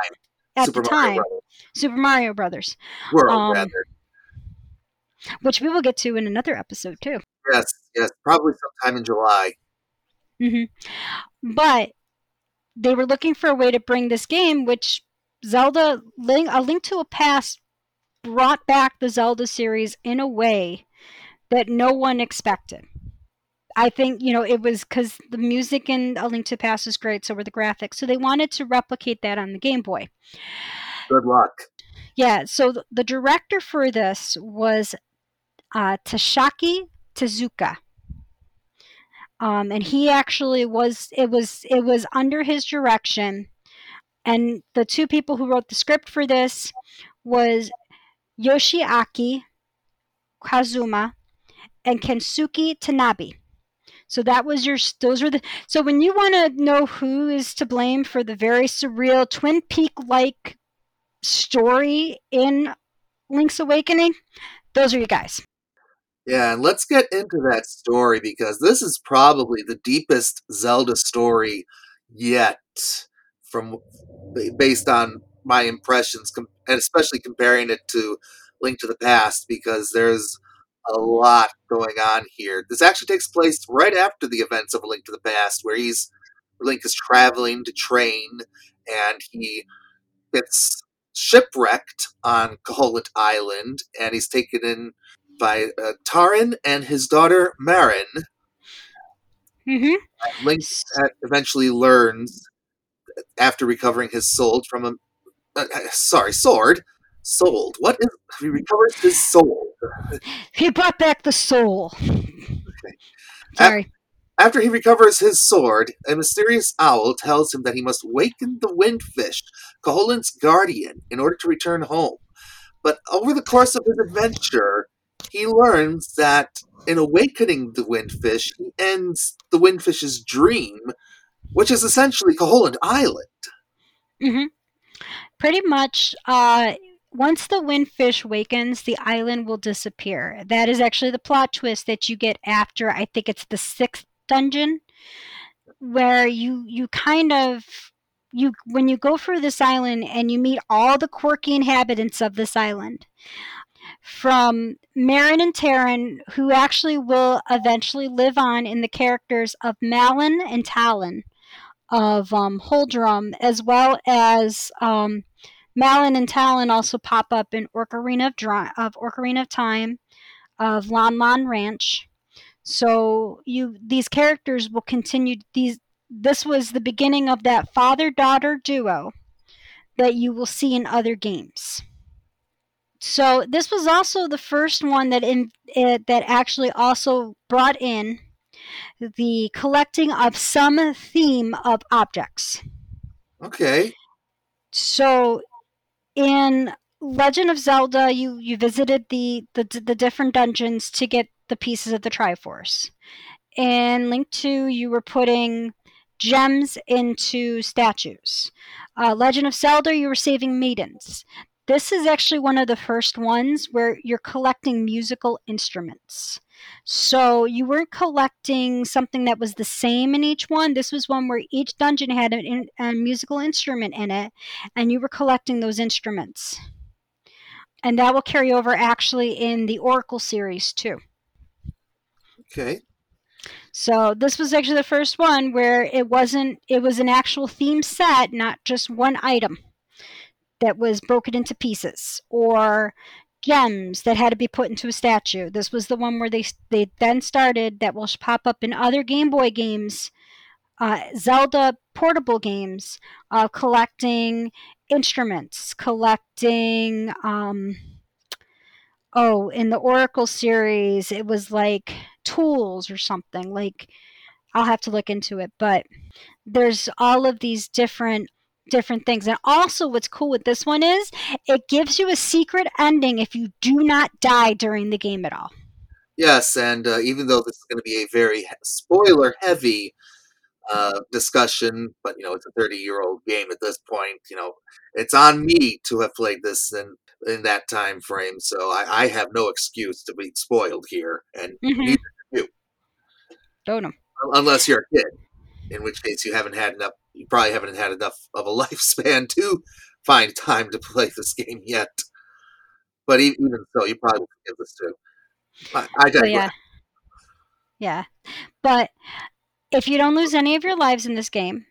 at Super the time. Super Mario Brothers, World, Um, rather. which we will get to in another episode too. Yes, yes, probably sometime in July. hmm But they were looking for a way to bring this game, which Zelda Link, A Link to a Past brought back the Zelda series in a way that no one expected. I think, you know, it was because the music in A Link to the Past is great, so were the graphics. So they wanted to replicate that on the Game Boy. Good luck. Yeah, so th- the director for this was uh, Tashaki Tezuka. Um, and he actually was it was it was under his direction and the two people who wrote the script for this was Yoshiaki Koizumi and Kensuke Tanabe. So that was your those were the so when you want to know who is to blame for the very surreal Twin Peak like story in Link's Awakening, those are you guys. Yeah, and let's get into that story because this is probably the deepest Zelda story yet, from based on my impressions, com- and especially comparing it to Link to the Past, because there's a lot going on here. This actually takes place right after the events of A Link to the Past, where he's Link is traveling to train, and he gets shipwrecked on Koholint Island, and he's taken in by uh, Tarin and his daughter Marin. hmm Link eventually learns, after recovering his soul from a uh, uh, sorry sword, sold. What is he recovers his soul? He brought back the soul. Sorry. After he recovers his sword, a mysterious owl tells him that he must waken the windfish, Koholint's guardian, in order to return home. But over the course of his adventure, he learns that in awakening the windfish, he ends the windfish's dream, which is essentially Koholint Island. hmm Pretty much, uh, once the windfish wakens, the island will disappear. That is actually the plot twist that you get after. I think it's the sixth dungeon, where you you kind of you when you go through this island and you meet all the quirky inhabitants of this island. From Marin and Tarin, who actually will eventually live on in the characters of Malin and Talon of um, Holodrum, as well as um, Malin and Talon also pop up in Ocarina of, Dri- of Ocarina of Time, of Lon Lon Ranch. So you these characters will continue these. This was the beginning of that father-daughter duo that you will see in other games. So this was also the first one that in it, that actually also brought in the collecting of some theme of objects. Okay. So in Legend of Zelda, you you visited the the, the different dungeons to get the pieces of the Triforce. In Link 2, you were putting gems into statues. Uh, Legend of Zelda, you were saving maidens. This is actually one of the first ones where you're collecting musical instruments. So you weren't collecting something that was the same in each one. This was one where each dungeon had a, a musical instrument in it, and you were collecting those instruments. And that will carry over actually in the Oracle series too. Okay. So this was actually the first one where it wasn't it was an actual theme set, not just one item that was broken into pieces or gems that had to be put into a statue. This was the one where they they then started that will pop up in other Game Boy games, uh, Zelda portable games, uh, collecting instruments, collecting. Um, oh, in the Oracle series, it was like tools or something. Like I'll have to look into it, but there's all of these different different things. And also, what's cool with this one is it gives you a secret ending if you do not die during the game at all. Yes, and uh, even though this is going to be a very spoiler heavy uh, discussion, but you know it's a 30 year old game at this point. You know, it's on me to have played this in in that time frame, so I, I have no excuse to be spoiled here, and mm-hmm. neither do you. Don't. Unless you're a kid, in which case you haven't had enough you probably haven't had enough of a lifespan to find time to play this game yet. But even so, you probably will forgive this too. I, I digress. yeah. Yeah. But if you don't lose any of your lives in this game,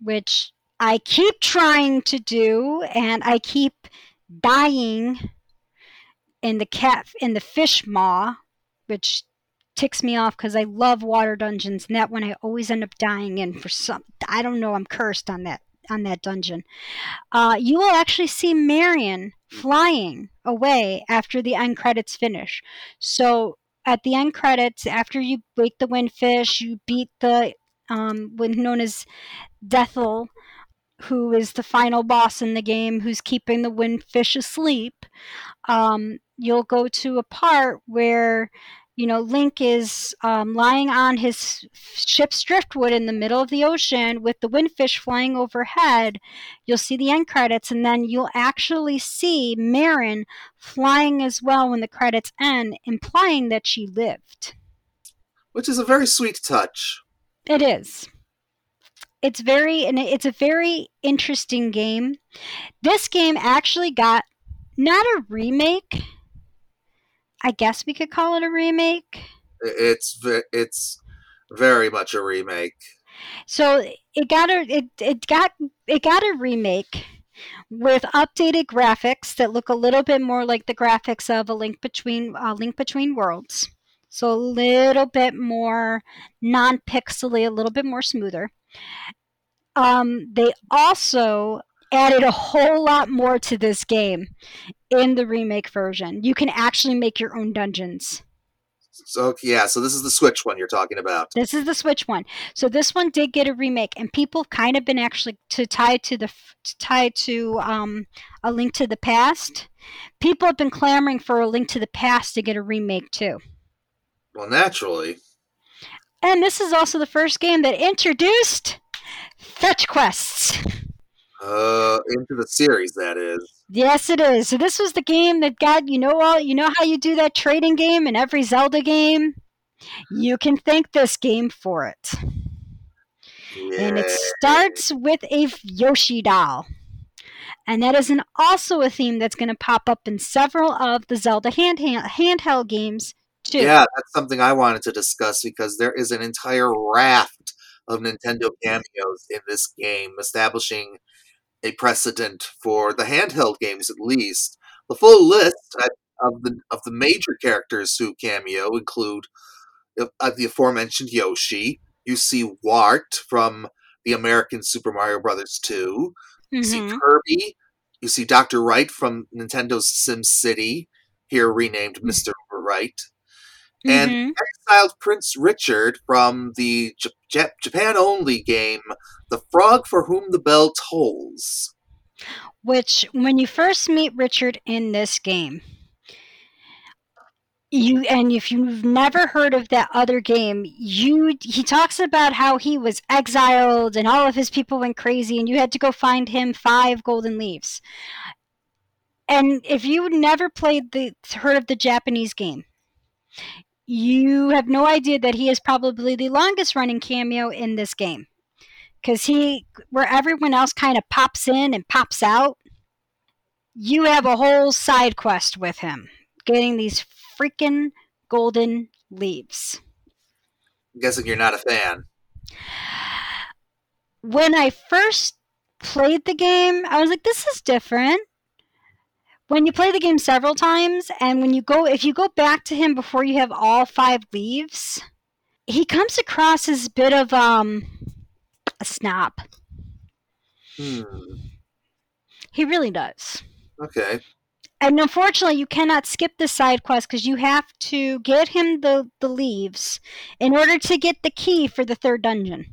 which I keep trying to do, and I keep dying in the cat in the fish maw, which ticks me off because I love water dungeons, and that one I always end up dying in for some. I don't know. I'm cursed on that on that dungeon. Uh, you will actually see Marin flying away after the end credits finish. So at the end credits, after you wake the windfish, you beat the um, known as Deathel, who is the final boss in the game, who's keeping the windfish asleep. Um, you'll go to a part where you know, Link is um, lying on his ship's driftwood in the middle of the ocean with the windfish flying overhead. You'll see the end credits, and then you'll actually see Marin flying as well when the credits end, implying that she lived. Which is a very sweet touch. It is. It's very, and it's a very interesting game. This game actually got not a remake I guess we could call it a remake. It's it's very much a remake. So it got a it, it got it got a remake with updated graphics that look a little bit more like the graphics of a link between uh, link between worlds. So a little bit more non-pixely, a little bit more smoother. Um, they also added a whole lot more to this game in the remake version. You can actually make your own dungeons. So yeah, so this is the Switch one you're talking about. This is the Switch one. So this one did get a remake, and people kind of been actually to tie to the to tie to um, a Link to the Past. People have been clamoring for a Link to the Past to get a remake too. Well, naturally. And this is also the first game that introduced fetch quests. Uh, into the series, that is. Yes, it is. So this was the game that got you know all you know how you do that trading game in every Zelda game. You can thank this game for it. Yeah. And it starts with a Yoshi doll. And that is an, also a theme that's going to pop up in several of the Zelda hand, hand, handheld games, too. Yeah, that's something I wanted to discuss because there is an entire raft of Nintendo cameos in this game, establishing a precedent for the handheld games, at least. The full list of the of the major characters who cameo include uh, the aforementioned Yoshi. You see Wart from the American Super Mario Brothers 2. You mm-hmm. see Kirby. You see Dr. Wright from Nintendo's Sim City, here renamed Mr. Mm. Wright. And mm-hmm. exiled Prince Richard from the J- Japan only game the Frog for Whom the Bell Tolls. Which, when you first meet Richard in this game, you and if you've never heard of that other game you he talks about how he was exiled and all of his people went crazy and you had to go find him five golden leaves and if you never played the heard of the japanese game you have no idea that he is probably the longest running cameo in this game because he where everyone else kind of pops in and pops out you have a whole side quest with him getting these freaking golden leaves. I'm guessing you're not a fan. When I first played the game, I was like, this is different. When you play the game several times, and when you go, if you go back to him before you have all five leaves, he comes across as a bit of um, a snob. Hmm. He really does. Okay and unfortunately you cannot skip the side quest because you have to get him the, the leaves in order to get the key for the third dungeon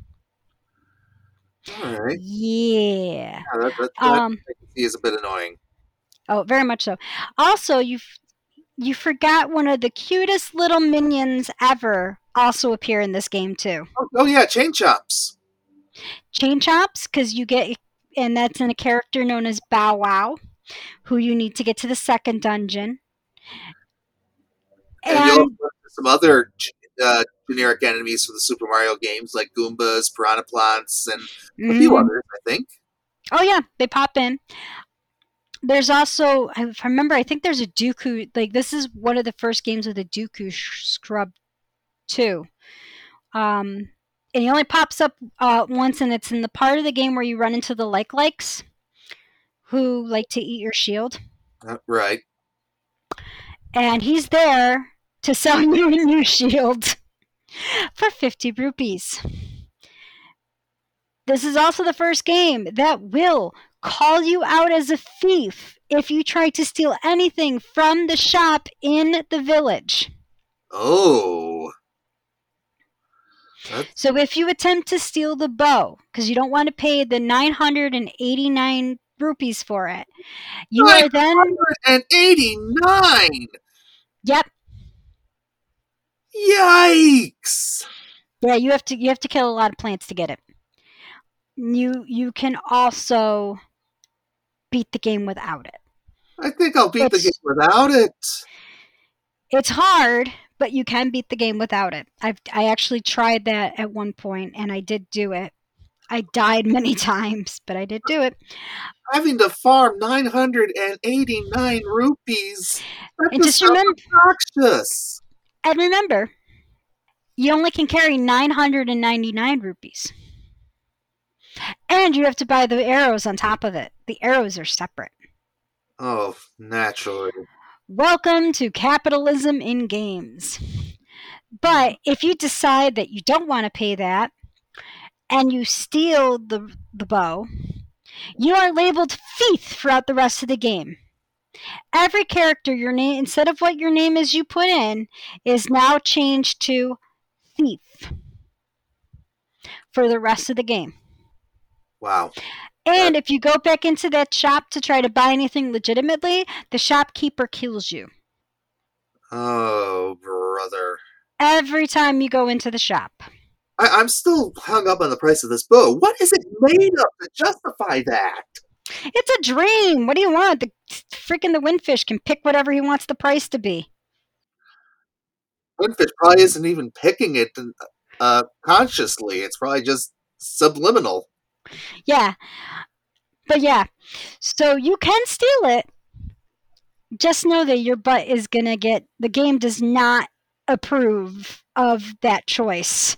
all right yeah, yeah that, that, that um, is a bit annoying oh very much so also you you forgot one of the cutest little minions ever also appear in this game too oh, oh yeah chain chomps. chain chomps because you get and that's in a character known as bow wow who you need to get to the second dungeon. And, and you'll some other uh, generic enemies from the Super Mario games, like Goombas, Piranha Plants, and mm-hmm. a few mm-hmm. others, I think. Oh yeah, they pop in. There's also, if I remember, I think there's a Deku. Like this is one of the first games with a Deku scrub, too. Um, and he only pops up uh, once, and it's in the part of the game where you run into the like likes who like to eat your shield. Uh, right. And he's there to sell you a new shield for 50 rupees. This is also the first game that will call you out as a thief if you try to steal anything from the shop in the village. Oh. That's... So if you attempt to steal the bow, because you don't want to pay the 989 rupees for it. You are then and eighty nine. Yep. Yikes! Yeah, you have to you have to kill a lot of plants to get it. You you can also beat the game without it. I think I'll beat it's, the game without it. It's hard, but you can beat the game without it. I've I actually tried that at one point and I did do it. I died many times, but I did do it. Having to farm 989 rupees. That and just remember, obnoxious. And remember, you only can carry 999 rupees. And you have to buy the arrows on top of it. The arrows are separate. Oh, naturally. Welcome to capitalism in games. But mm-hmm. if you decide that you don't want to pay that, and you steal the, the bow, you are labeled thief throughout the rest of the game. Every character your name instead of what your name is you put in is now changed to thief for the rest of the game. Wow. And if you go back into that shop to try to buy anything legitimately, the shopkeeper kills you. Oh, brother. Every time you go into the shop. I, am still hung up on the price of this bow. What is it made of to justify that? It's a dream. What do you want? The freaking the windfish can pick whatever he wants the price to be. Windfish probably isn't even picking it uh, consciously. It's probably just subliminal. Yeah, but yeah. So you can steal it. Just know that your butt is gonna get. The game does not approve of that choice.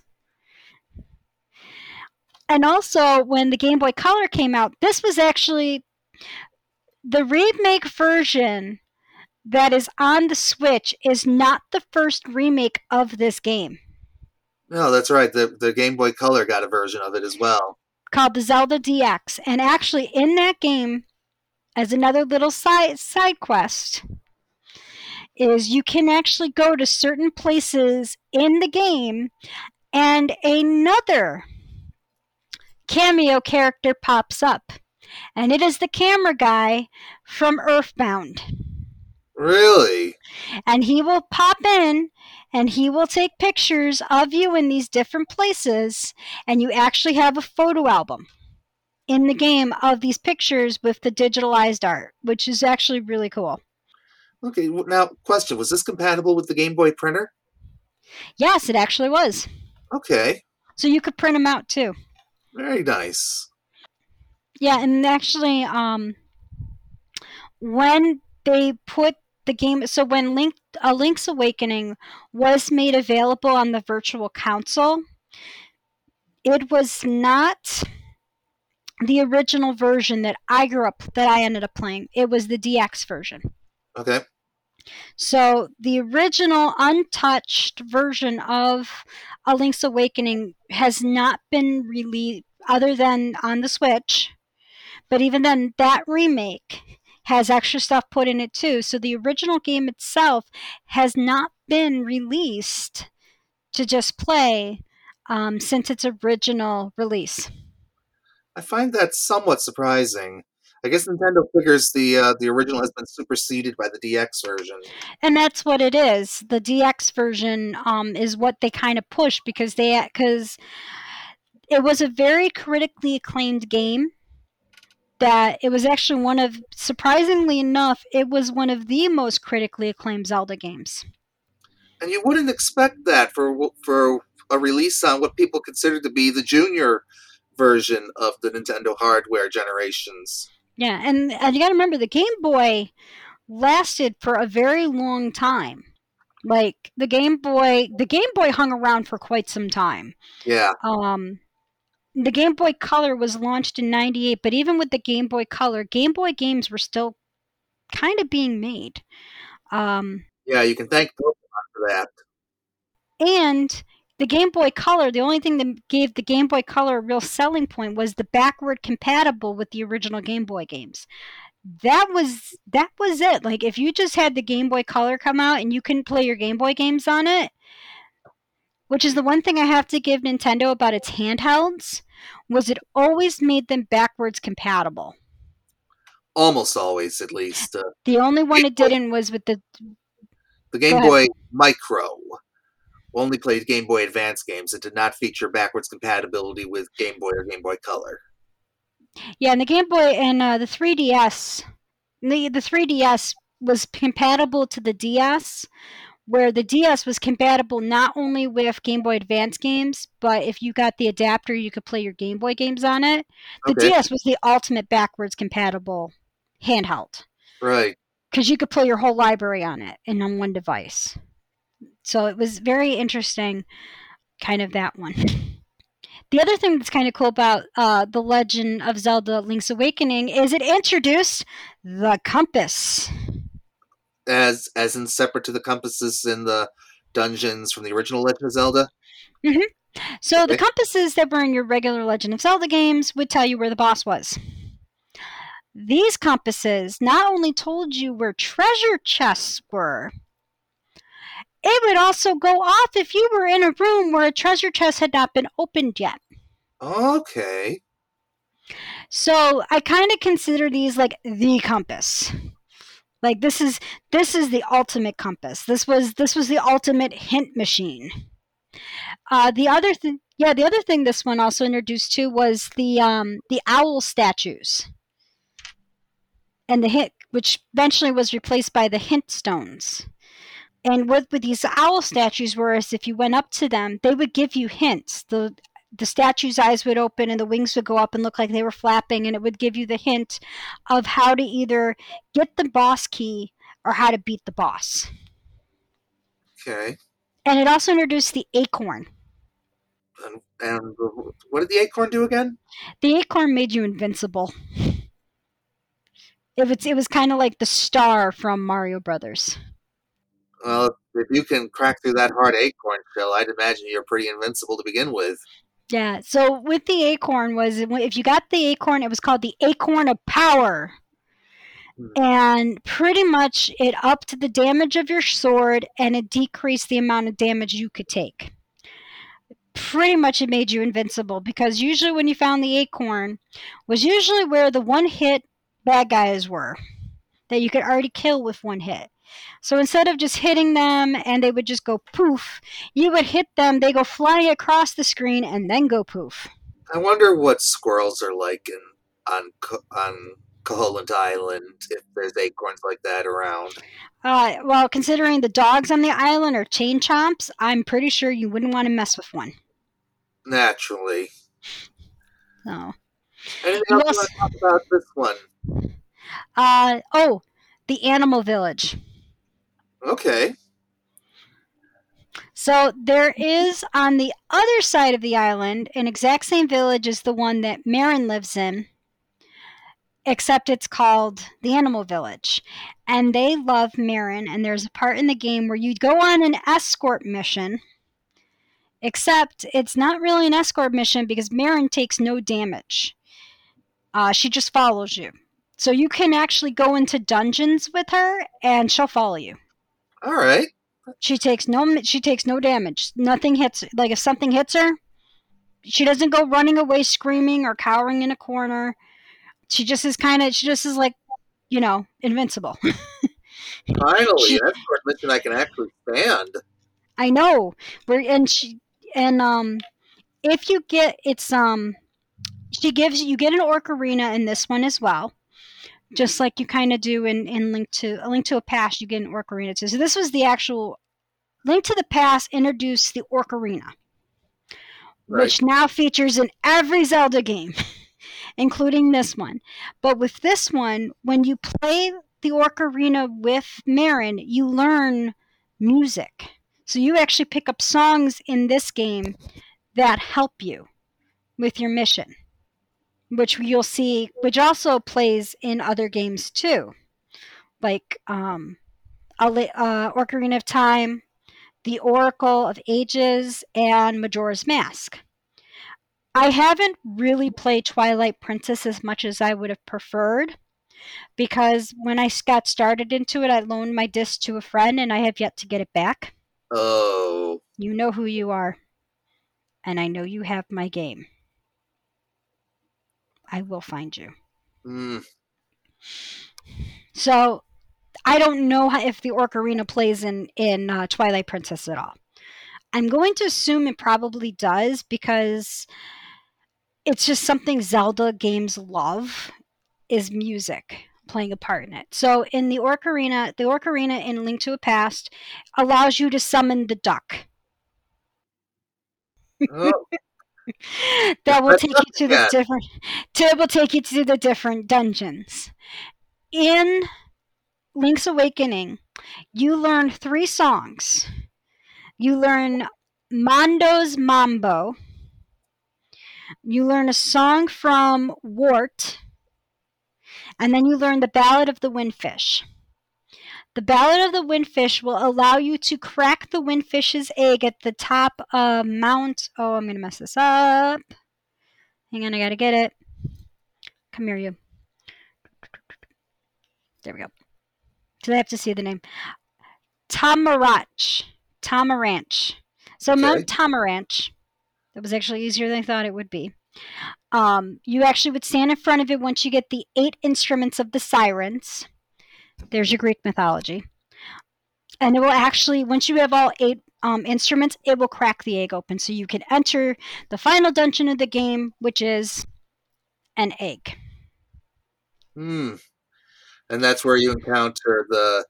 And also, when the Game Boy Color came out, this was actually the remake version that is on the Switch is not the first remake of this game. No, that's right. The the Game Boy Color got a version of it as well. Called the Zelda DX. And actually in that game, as another little side side quest, is you can actually go to certain places in the game and another cameo character pops up, and it is the camera guy from Earthbound. Really? And he will pop in and he will take pictures of you in these different places, and you actually have a photo album in the game of these pictures with the digitalized art, which is actually really cool. Okay, now, question Was this compatible with the Game Boy printer? Yes, it actually was. Okay. So you could print them out too. Very nice. Yeah, and actually, um, when they put the game, so when Link, a Link's Awakening was made available on the Virtual Console, it was not the original version that I grew up that I ended up playing. It was the DX version. Okay. So the original untouched version of A Link's Awakening has not been released other than on the Switch. But even then, that remake has extra stuff put in it too. So the original game itself has not been released to just play um, since its original release. I find that somewhat surprising. I guess Nintendo figures the uh, the original has been superseded by the DX version. And that's what it is. The DX version um, is what they kind of push because they because it was a very critically acclaimed game. That it was actually one of surprisingly enough, it was one of the most critically acclaimed Zelda games. And you wouldn't expect that for for a release on what people consider to be the junior version of the Nintendo hardware generations. Yeah, and, and you got to remember the Game Boy lasted for a very long time. Like the Game Boy, the Game Boy hung around for quite some time. Yeah. Um, the Game Boy Color was launched in '98, but even with the Game Boy Color, Game Boy games were still kind of being made. Um, yeah, you can thank Pokemon for that. And the Game Boy Color, the only thing that gave the Game Boy Color a real selling point was the backward compatible with the original Game Boy games. That was that was it. Like if you just had the Game Boy Color come out and you couldn't play your Game Boy games on it, which is the one thing I have to give Nintendo about its handhelds, was it always made them backwards compatible. Almost always, at least. Uh, the only one it didn't was with the the Game Boy Micro only played Game Boy Advance games. It did not feature backwards compatibility with Game Boy or Game Boy Color. Yeah, and the Game Boy and uh, the 3DS, the the 3DS was compatible to the DS, where the DS was compatible not only with Game Boy Advance games, but if you got the adapter, you could play your Game Boy games on it. The okay. DS was the ultimate backwards compatible handheld. Right. Because you could play your whole library on it and on one device. So it was very interesting, kind of that one. The other thing that's kind of cool about uh, the Legend of Zelda: Link's Awakening is it introduced the compass. As as in separate to the compasses in the dungeons from the original Legend of Zelda. Mm-hmm. So okay. the compasses that were in your regular Legend of Zelda games would tell you where the boss was. These compasses not only told you where treasure chests were, it would also go off if you were in a room where a treasure chest had not been opened yet. Okay. So I kind of consider these like the compass. Like this is this is the ultimate compass. This was this was the ultimate hint machine. Uh, the other thing, yeah, the other thing this one also introduced to was the um, the owl statues, and the hint, which eventually was replaced by the hint stones. And with, with these owl statues, were whereas if you went up to them, they would give you hints. The the statue's eyes would open and the wings would go up and look like they were flapping, and it would give you the hint of how to either get the boss key or how to beat the boss. Okay. And it also introduced the acorn. And, and what did the acorn do again? The acorn made you invincible. It was, it was kind of like the star from Mario Brothers. Well, if you can crack through that hard acorn shell, I'd imagine you're pretty invincible to begin with. Yeah. So with the acorn was if you got the acorn, it was called the acorn of power. Hmm. And pretty much it upped the damage of your sword and it decreased the amount of damage you could take. Pretty much it made you invincible because usually when you found the acorn was usually where the one hit bad guys were that you could already kill with one hit. So instead of just hitting them and they would just go poof, you would hit them, they go flying across the screen and then go poof. I wonder what squirrels are like in on on Koholint Island if there's acorns like that around. Uh, well, considering the dogs on the island are chain chomps, I'm pretty sure you wouldn't want to mess with one. Naturally. So. Anything else you want to talk about this one? Uh oh, the animal village. Okay. So there is on the other side of the island an exact same village as the one that Marin lives in, except it's called the Animal Village. And they love Marin, and there's a part in the game where you go on an escort mission. Except it's not really an escort mission because Marin takes no damage. Uh, she just follows you. So you can actually go into dungeons with her and she'll follow you. All right. She takes no she takes no damage. Nothing hits like if something hits her, she doesn't go running away screaming or cowering in a corner. She just is kind of she just is like, you know, invincible. Finally, she, that's a mission I can actually stand. I know. We're and she and um if you get it's um she gives you get an Ocarina in this one as well just like you kind of do in, in link to a link to a past you get an Ocarina too. So this was the actual link to the past introduced the Ocarina right. which now features in every zelda game including this one. But with this one when you play the Ocarina with Marin you learn music. So you actually pick up songs in this game that help you with your mission which you'll see, which also plays in other games too, like um, uh, Ocarina of Time, The Oracle of Ages, and Majora's Mask. I haven't really played Twilight Princess as much as I would have preferred because when I got started into it, I loaned my disc to a friend and I have yet to get it back. Oh. You know who you are, and I know you have my game. I will find you. Mm. So I don't know if the Ocarina plays in in uh, Twilight Princess at all. I'm going to assume it probably does because it's just something Zelda games love is music playing a part in it. So in the Ocarina, the Ocarina in Link to a Past allows you to summon the duck. Oh. that will take you to the different that will take you to the different dungeons. In Link's Awakening, you learn three songs. You learn Manbo's Mambo. You learn a song from Wart. And then you learn the Ballad of the Windfish. The Ballad of the Windfish will allow you to crack the windfish's egg at the top of Mount. Oh, I'm going to mess this up. Hang on, I got to get it. Come here, you. There we go. So I have to see the name. Tamarach. Tamaranch. So okay. Mount Tamaranch. That was actually easier than I thought it would be. Um, you actually would stand in front of it once you get the eight instruments of the sirens. There's your Greek mythology. And it will actually, once you have all eight um, instruments, it will crack the egg open. So you can enter the final dungeon of the game, which is an egg. Hmm. And that's where you encounter the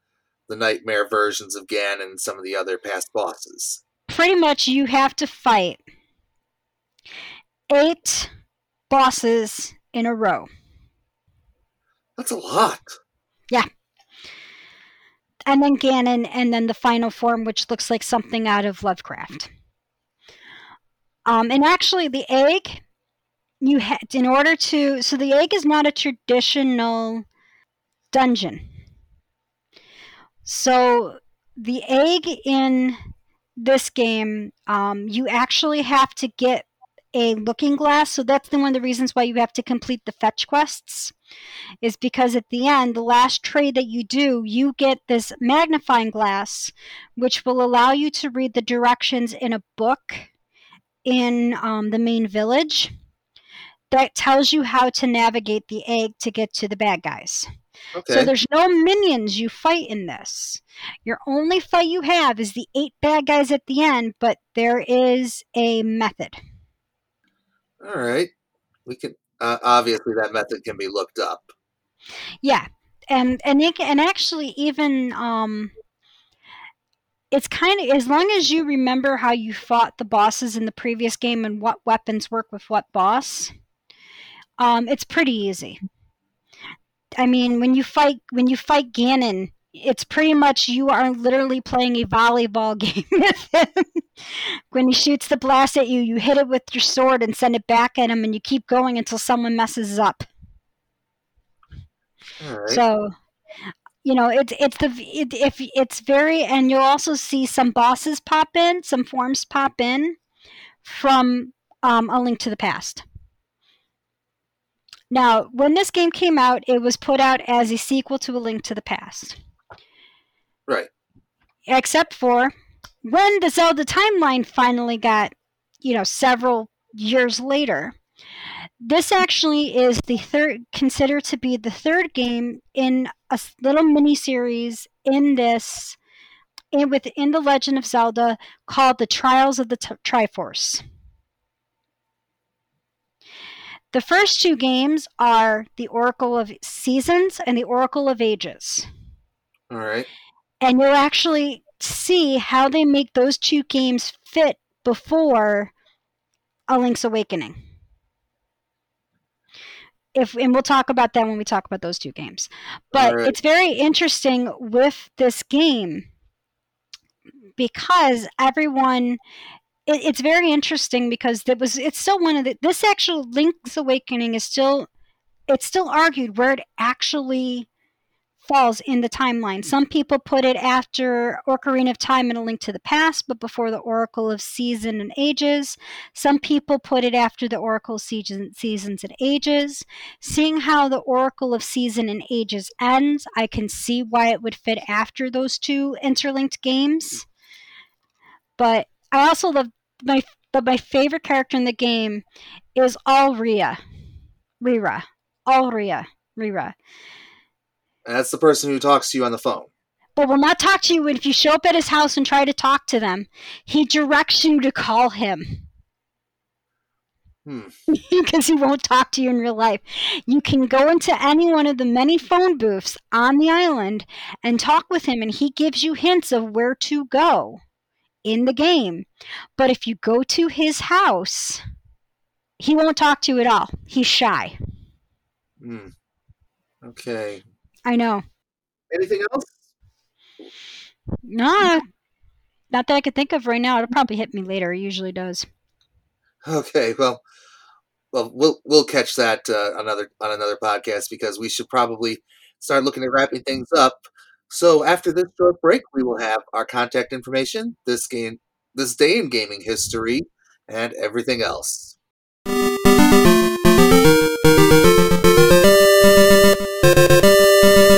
the nightmare versions of Ganon and some of the other past bosses. Pretty much, you have to fight eight bosses in a row. That's a lot. Yeah and then Ganon, and then the final form, which looks like something out of Lovecraft. Um, and actually, the egg, you had in order to so the egg is not a traditional dungeon. So the egg in this game, um, you actually have to get a looking glass. So that's the, one of the reasons why you have to complete the fetch quests, is because at the end, the last trade that you do, you get this magnifying glass, which will allow you to read the directions in a book in um, the main village that tells you how to navigate the egg to get to the bad guys. Okay. So there's no minions you fight in this. Your only fight you have is the eight bad guys at the end, but there is a method. All right. We can uh, obviously that method can be looked up. Yeah, and and it, and actually even um, it's kind of as long as you remember how you fought the bosses in the previous game and what weapons work with what boss. Um, it's pretty easy. I mean, when you fight when you fight Ganon, it's pretty much you are literally playing a volleyball game with him. when he shoots the blast at you, you hit it with your sword and send it back at him, and you keep going until someone messes up. Right. So, you know, it's it's the it, if it's very, and you'll also see some bosses pop in, some forms pop in from um, A Link to the Past. Now, when this game came out, it was put out as a sequel to A Link to the Past. Right. Except for when the Zelda timeline finally got, you know, several years later. This actually is the third, considered to be the third game in a little mini series in this, in within the Legend of Zelda called the Trials of the T- Triforce. The first two games are the Oracle of Seasons and the Oracle of Ages. All right. And you'll actually see how they make those two games fit before A Link's Awakening. If and we'll talk about that when we talk about those two games. But Alright. it's very interesting with this game because everyone it, it's very interesting because it was it's still one of the this actual Link's Awakening is still it's still argued where it actually falls in the timeline. Some people put it after Ocarina of Time and A Link to the Past, but before the Oracle of Season and Ages. Some people put it after the Oracle of Season, Seasons and Ages. Seeing how the Oracle of Season and Ages ends, I can see why it would fit after those two interlinked games. But I also love my but my favorite character in the game is Alria. Rira. Alria. Rira. And that's the person who talks to you on the phone. but will not talk to you if you show up at his house and try to talk to them. He directs you to call him Hmm. because he won't talk to you in real life. You can go into any one of the many phone booths on the island and talk with him, and he gives you hints of where to go in the game. But if you go to his house, he won't talk to you at all. He's shy. Hmm. Okay. I know. Anything else? No, not that I could think of right now. It'll probably hit me later. It usually does. Okay. Well, well, we'll we'll catch that uh, another on another podcast because we should probably start looking at wrapping things up. So after this short break, we will have our contact information, this game, this day in gaming history, and everything else. Want to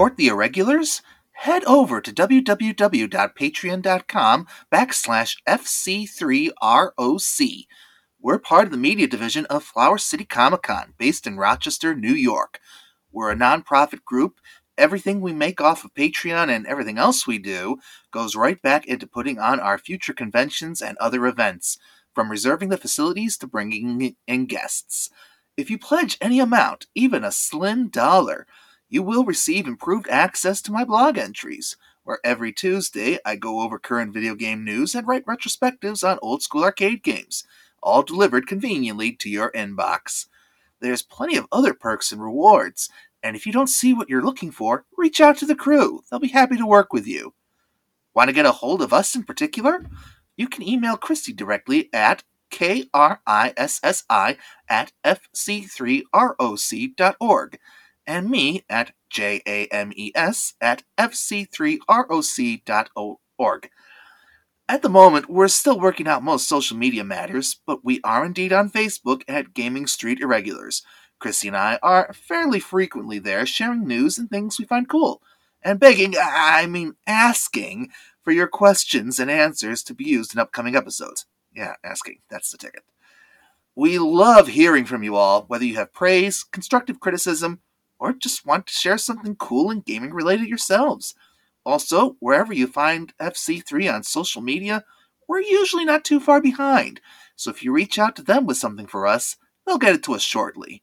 support the Irregulars? Head over to www.patreon.com backslash FC3ROC. We're part of the media division of Flower City Comic Con, based in Rochester, New York. We're a nonprofit group. Everything we make off of Patreon and everything else we do goes right back into putting on our future conventions and other events, from reserving the facilities to bringing in guests. If you pledge any amount, even a slim dollar, you will receive improved access to my blog entries, where every Tuesday I go over current video game news and write retrospectives on old school arcade games, all delivered conveniently to your inbox. There's plenty of other perks and rewards, and if you don't see what you're looking for, reach out to the crew. They'll be happy to work with you. Want to get a hold of us in particular? You can email Christy directly at krissi at fc3roc.org. and me at J-A-M-E-S at fc3roc.org. At the moment, we're still working out most social media matters, but we are indeed on Facebook at Gaming Street Irregulars. Chrissy and I are fairly frequently there sharing news and things we find cool, and begging, I mean asking, for your questions and answers to be used in upcoming episodes. Yeah, asking, that's the ticket. We love hearing from you all, whether you have praise, constructive criticism, or just want to share something cool and gaming related yourselves. Also, wherever you find FC3 on social media, we're usually not too far behind, so if you reach out to them with something for us, they'll get it to us shortly.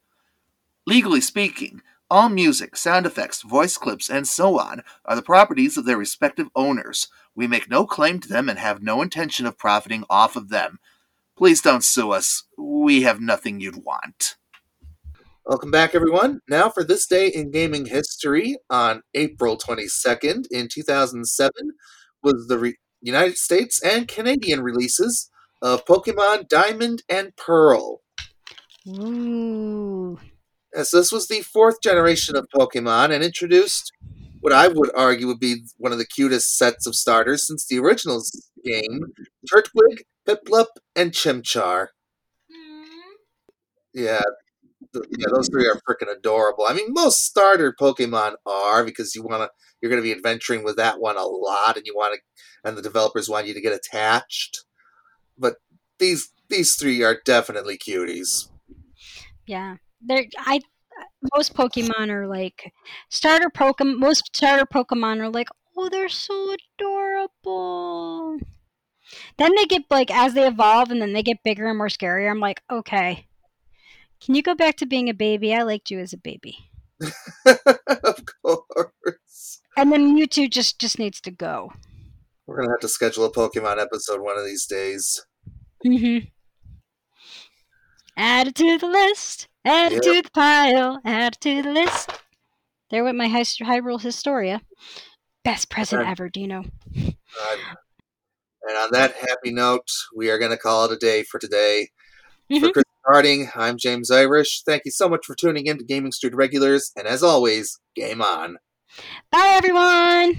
Legally speaking, all music, sound effects, voice clips, and so on are the properties of their respective owners. We make no claim to them and have no intention of profiting off of them. Please don't sue us. We have nothing you'd want. Welcome back, everyone. Now, for this day in gaming history, on April 22nd in 2007, was the re- United States and Canadian releases of Pokemon Diamond and Pearl. Ooh. As this was the fourth generation of Pokemon and introduced what I would argue would be one of the cutest sets of starters since the original game Turtwig, Piplup, and Chimchar. Yeah, yeah, those three are freaking adorable. I mean, most starter Pokemon are because you want to, you're going to be adventuring with that one a lot, and you want to, and the developers want you to get attached. But these these three are definitely cuties. Yeah, they're I. Most Pokemon are like starter Pokemon. Most starter Pokemon are like, oh, they're so adorable. Then they get like as they evolve, and then they get bigger and more scary. I'm like, okay, can you go back to being a baby? I liked you as a baby. of course. And then Mewtwo just just needs to go. We're gonna have to schedule a Pokemon episode one of these days. Mm-hmm. Add it to the list. Add yep. it to the pile. Add it to the list. There went my Hyrule Historia. Best present and, ever, Dino. and on that happy note, we are going to call it a day for today. Mm-hmm. For Chris Harding, I'm James Irish. Thank you so much for tuning in to Gaming Street Irregulars, and as always, game on. Bye, everyone.